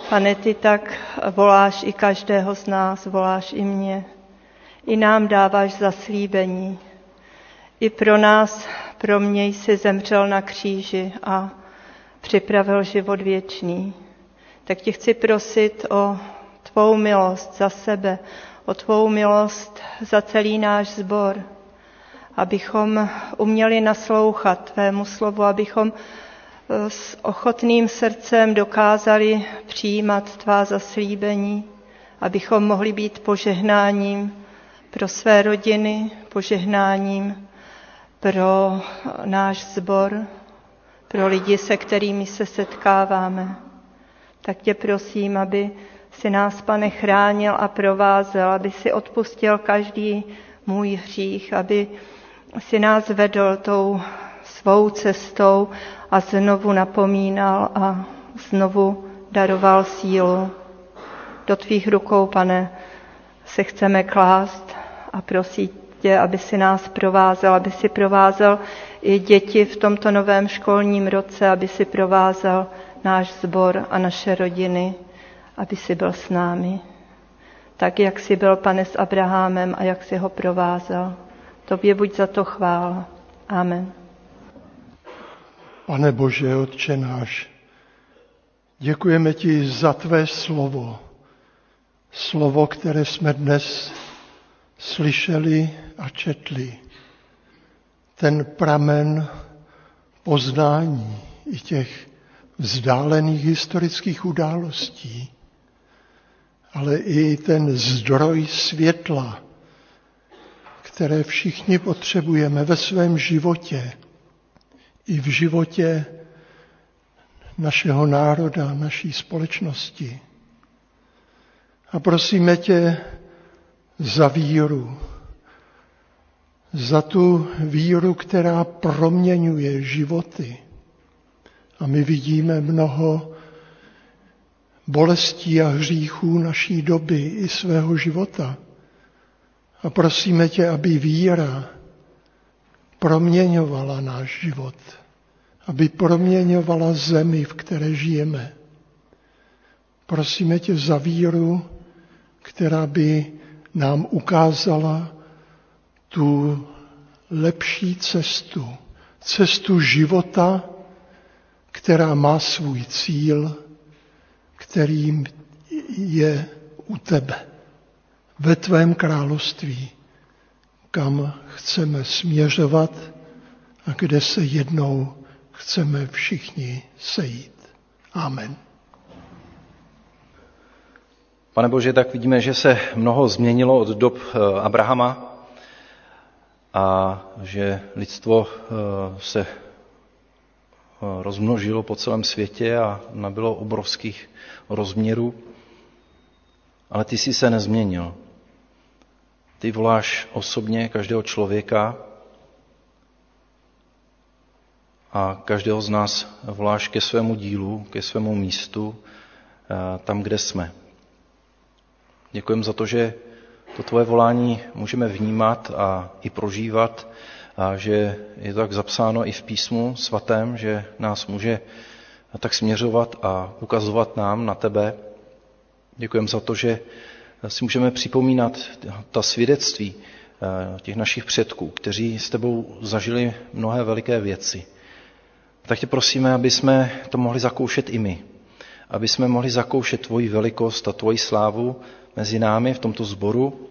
Pane, ty tak voláš i každého z nás, voláš i mě. I nám dáváš zaslíbení. I pro nás, pro mě jsi zemřel na kříži a připravil život věčný. Tak tě chci prosit o tvou milost za sebe, o tvou milost za celý náš sbor, abychom uměli naslouchat tvému slovu, abychom s ochotným srdcem dokázali přijímat tvá zaslíbení, abychom mohli být požehnáním pro své rodiny, požehnáním pro náš sbor, pro lidi, se kterými se setkáváme. Tak tě prosím, aby si nás, pane, chránil a provázel, aby si odpustil každý můj hřích, aby si nás vedl tou svou cestou a znovu napomínal a znovu daroval sílu. Do tvých rukou, pane, se chceme klást a prosit tě, aby si nás provázel, aby si provázel i děti v tomto novém školním roce, aby si provázel náš sbor a naše rodiny, aby si byl s námi. Tak, jak si byl, pane, s Abrahamem a jak si ho provázel. Tobě buď za to chvála. Amen. Pane Bože, Otče náš, děkujeme ti za tvé slovo. Slovo, které jsme dnes slyšeli a četli. Ten pramen poznání i těch vzdálených historických událostí. ale i ten zdroj světla, které všichni potřebujeme ve svém životě, i v životě našeho národa, naší společnosti. A prosíme tě za víru, za tu víru, která proměňuje životy. A my vidíme mnoho bolestí a hříchů naší doby i svého života. A prosíme tě, aby víra proměňovala náš život, aby proměňovala zemi, v které žijeme. Prosíme tě za víru, která by nám ukázala tu lepší cestu, cestu života, která má svůj cíl, kterým je u tebe, ve tvém království, kam chceme směřovat a kde se jednou chceme všichni sejít. Amen. Pane Bože, tak vidíme, že se mnoho změnilo od dob eh, Abrahama a že lidstvo eh, se eh, rozmnožilo po celém světě a nabylo obrovských rozměrů. Ale ty jsi se nezměnil. Ty voláš osobně každého člověka a každého z nás voláš ke svému dílu, ke svému místu, tam, kde jsme. Děkujeme za to, že to tvoje volání můžeme vnímat a i prožívat a že je to tak zapsáno i v písmu svatém, že nás může tak směřovat a ukazovat nám na tebe. Děkujeme za to, že si můžeme připomínat ta svědectví eh, těch našich předků, kteří s tebou zažili mnohé veliké věci. Tak tě prosíme, aby jsme to mohli zakoušet i my. Aby jsme mohli zakoušet tvoji velikost a tvoji slávu mezi námi v tomto sboru,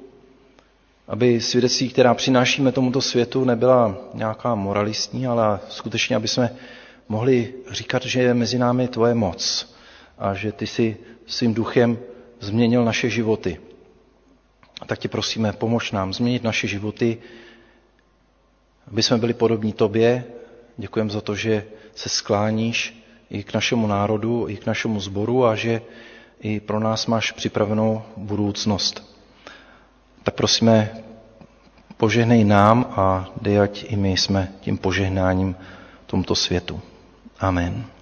aby svědectví, která přinášíme tomuto světu, nebyla nějaká moralistní, ale skutečně, aby jsme mohli říkat, že je mezi námi tvoje moc a že ty si svým duchem změnil naše životy. A tak tě prosíme, pomož nám změnit naše životy, aby jsme byli podobní tobě. Děkujeme za to, že se skláníš i k našemu národu, i k našemu sboru a že i pro nás máš připravenou budoucnost. Tak prosíme, požehnej nám a dej, ať i my jsme tím požehnáním tomto světu. Amen.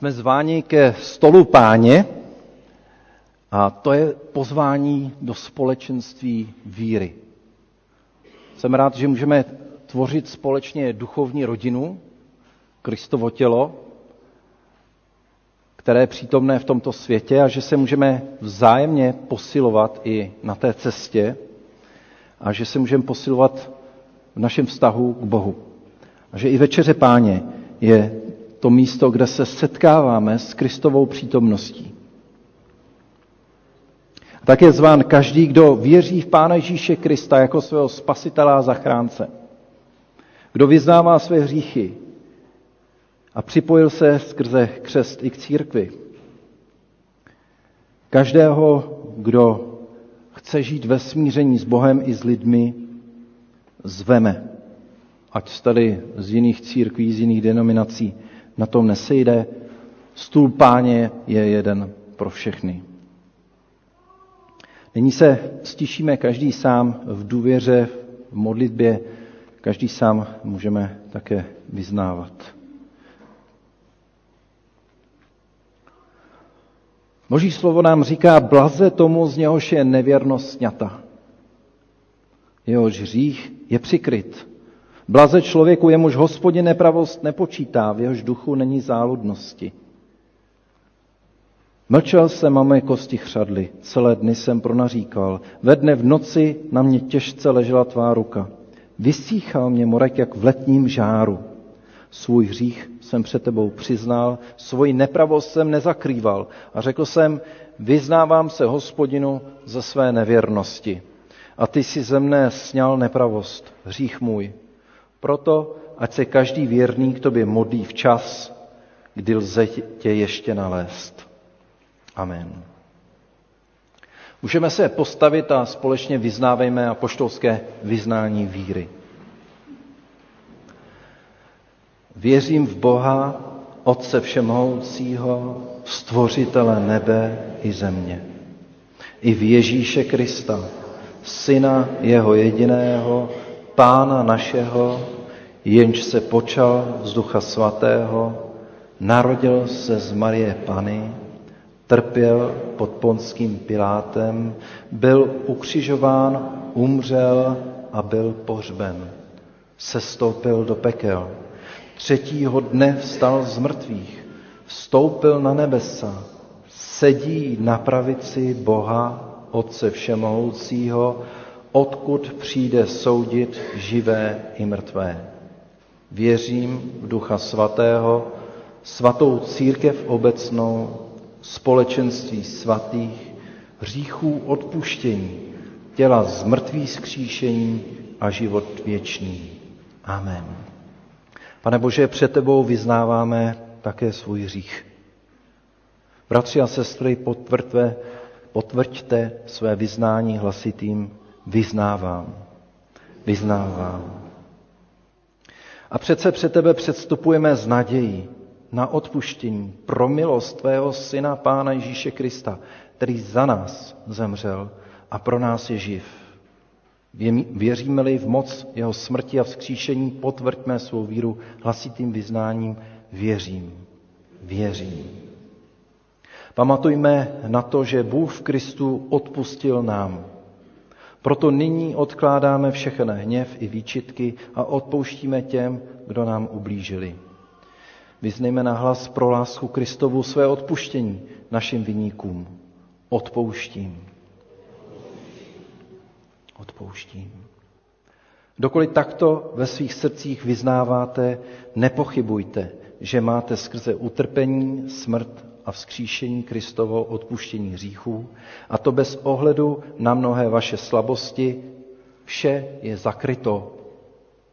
Jsme zváni ke stolu páně a to je pozvání do společenství víry. Jsem rád, že můžeme tvořit společně duchovní rodinu, Kristovo tělo, které je přítomné v tomto světě a že se můžeme vzájemně posilovat i na té cestě a že se můžeme posilovat v našem vztahu k Bohu. A že i večeře páně je to místo, kde se setkáváme s Kristovou přítomností. A tak je zván každý, kdo věří v Pána Ježíše Krista jako svého spasitela a zachránce. Kdo vyznává své hříchy, a připojil se skrze křest i k církvi. Každého, kdo chce žít ve smíření s Bohem i s lidmi, zveme. Ať tady z jiných církví, z jiných denominací na tom nesejde. Stůl páně je jeden pro všechny. Nyní se stišíme každý sám v důvěře, v modlitbě, každý sám můžeme také vyznávat. Boží slovo nám říká, blaze tomu, z něhož je nevěrnost sňata. Jehož hřích je přikryt. Blaze člověku, jemuž hospodin nepravost nepočítá, v jehož duchu není záludnosti. Mlčel jsem a moje kosti chřadly, celé dny jsem pronaříkal. Ve dne v noci na mě těžce ležela tvá ruka. Vysíchal mě morek jak v letním žáru. Svůj hřích jsem před tebou přiznal, svoji nepravost jsem nezakrýval a řekl jsem, vyznávám se hospodinu ze své nevěrnosti. A ty si ze mne sněl nepravost, hřích můj. Proto, ať se každý věrný k tobě modlí včas, kdy lze tě ještě nalézt. Amen. Můžeme se postavit a společně vyznávejme apoštolské vyznání víry. Věřím v Boha, Otce Všemohoucího, Stvořitele nebe i země. I v Ježíše Krista, Syna Jeho jediného, Pána našeho, jenž se počal z Ducha Svatého, narodil se z Marie Pany, trpěl pod ponským Pilátem, byl ukřižován, umřel a byl pohřben. Sestoupil do pekel. Třetího dne vstal z mrtvých, vstoupil na nebesa, sedí na pravici Boha, Otce Všemohoucího, odkud přijde soudit živé i mrtvé. Věřím v Ducha Svatého, svatou církev obecnou, společenství svatých, hříchů odpuštění, těla z mrtvých skříšení a život věčný. Amen. Pane Bože, před tebou vyznáváme také svůj hřích. Bratři a sestry, potvrďte, potvrďte své vyznání hlasitým vyznávám. Vyznávám. A přece před tebe předstupujeme s nadějí, na odpuštění pro milost tvého syna Pána Ježíše Krista, který za nás zemřel a pro nás je živ. Věříme-li v moc jeho smrti a vzkříšení, potvrďme svou víru hlasitým vyznáním věřím, věřím. Pamatujme na to, že Bůh v Kristu odpustil nám. Proto nyní odkládáme všechny hněv i výčitky a odpouštíme těm, kdo nám ublížili. Vyznejme na hlas pro lásku Kristovu své odpuštění našim viníkům. Odpouštím. Odpouštím. Dokoliv takto ve svých srdcích vyznáváte, nepochybujte, že máte skrze utrpení, smrt a vzkříšení Kristovo odpuštění hříchů, a to bez ohledu na mnohé vaše slabosti, vše je zakryto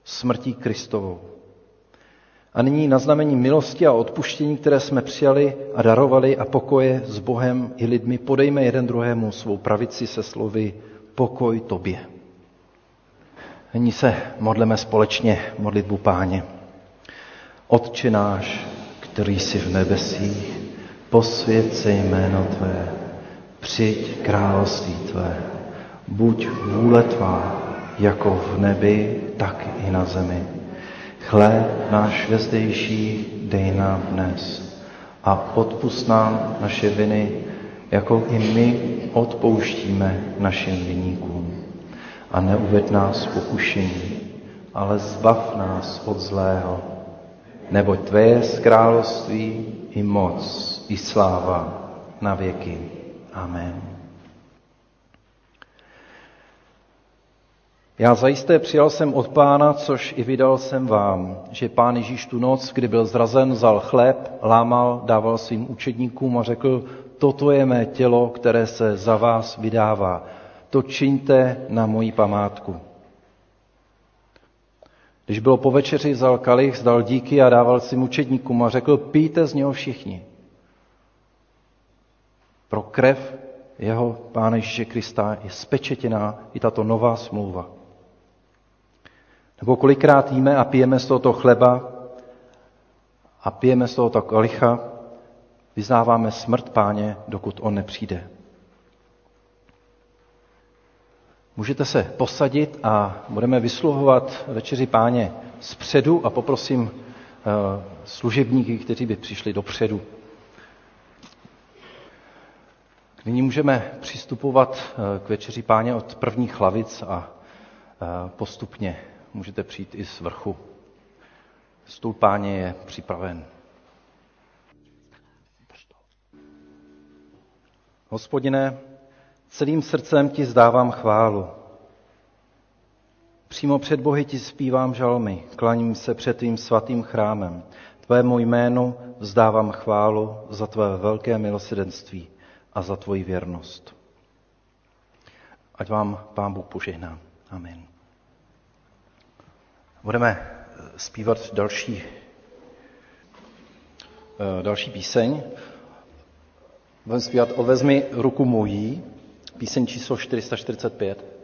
smrtí Kristovou. A nyní na znamení milosti a odpuštění, které jsme přijali a darovali a pokoje s Bohem i lidmi, podejme jeden druhému svou pravici se slovy pokoj tobě. Nyní se modleme společně modlitbu páně. Otče náš, který jsi v nebesích, posvěd se jméno Tvé, přijď království Tvé, buď vůle Tvá, jako v nebi, tak i na zemi. Chléb náš vezdejší dej nám dnes a odpust nám naše viny, jako i my odpouštíme našim viníkům. A neuved nás pokušení, ale zbav nás od zlého, neboť Tvé je království i moc, i sláva na věky. Amen. Já zajisté přijal jsem od pána, což i vydal jsem vám, že pán Ježíš tu noc, kdy byl zrazen, vzal chléb, lámal, dával svým učedníkům a řekl, toto je mé tělo, které se za vás vydává. To čiňte na moji památku. Když bylo po večeři, vzal kalich, zdal díky a dával svým učedníkům a řekl, pijte z něho všichni. Pro krev jeho Pána Ježíše Krista je spečetěná i tato nová smlouva. Nebo kolikrát jíme a pijeme z tohoto chleba a pijeme z tohoto kalicha, vyznáváme smrt páně, dokud on nepřijde. Můžete se posadit a budeme vysluhovat večeři páně zpředu a poprosím eh, služebníky, kteří by přišli dopředu. Nyní můžeme přistupovat eh, k večeři páně od prvních hlavic a eh, postupně můžete přijít i z vrchu. Stůl páně je připraven. Hospodine, celým srdcem ti zdávám chválu. Přímo před Bohy ti zpívám žalmy, klaním se před tvým svatým chrámem. Tvému jménu vzdávám chválu za tvé velké milosedenství a za tvoji věrnost. Ať vám Pán Bůh požehná. Amen. Budeme zpívat další, eh, další píseň. Budeme zpívat Odvezmi ruku mojí, píseň číslo 445.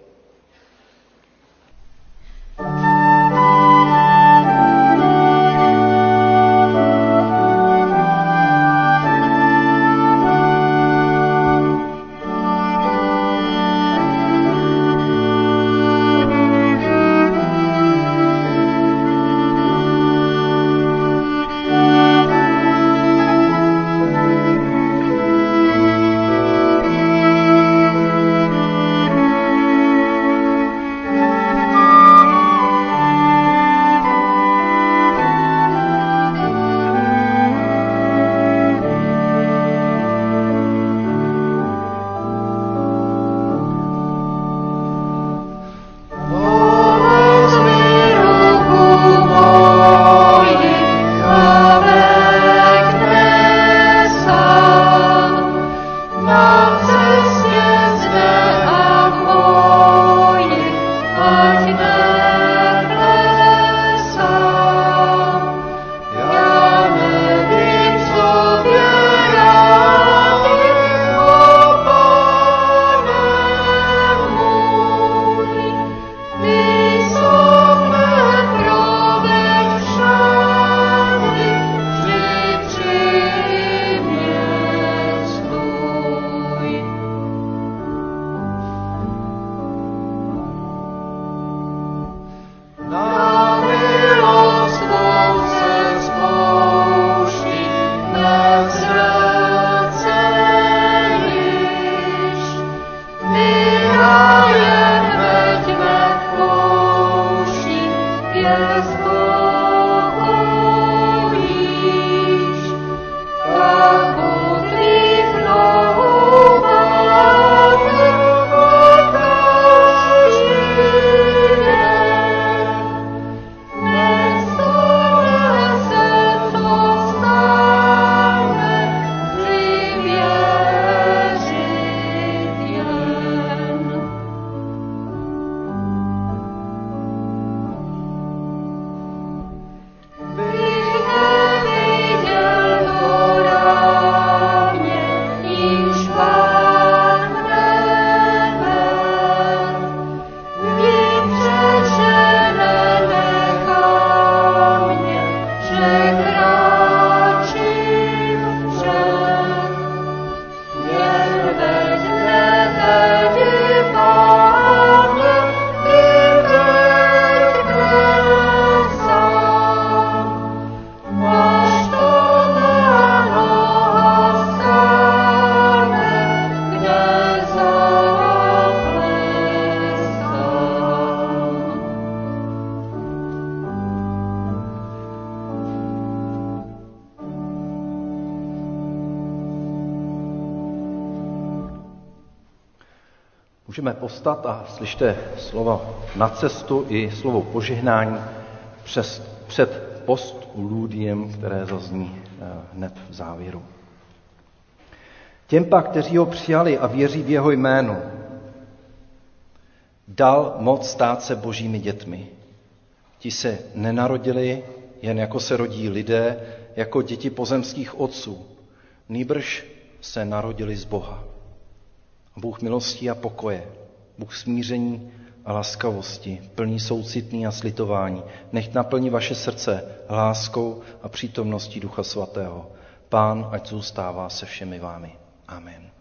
Postat a slyšte slovo na cestu i slovo požehnání přes, před postuludiem, které zazní eh, hned v závěru. Těm pak, kteří ho přijali a věří v jeho jménu, dal moc stát se božími dětmi. Ti se nenarodili jen jako se rodí lidé, jako děti pozemských otců. Nýbrž se narodili z Boha. Bůh milostí a pokoje, Bůh smíření a laskavosti, plný soucitný a slitování, nech naplní vaše srdce láskou a přítomností Ducha Svatého. Pán, ať zůstává se všemi vámi. Amen.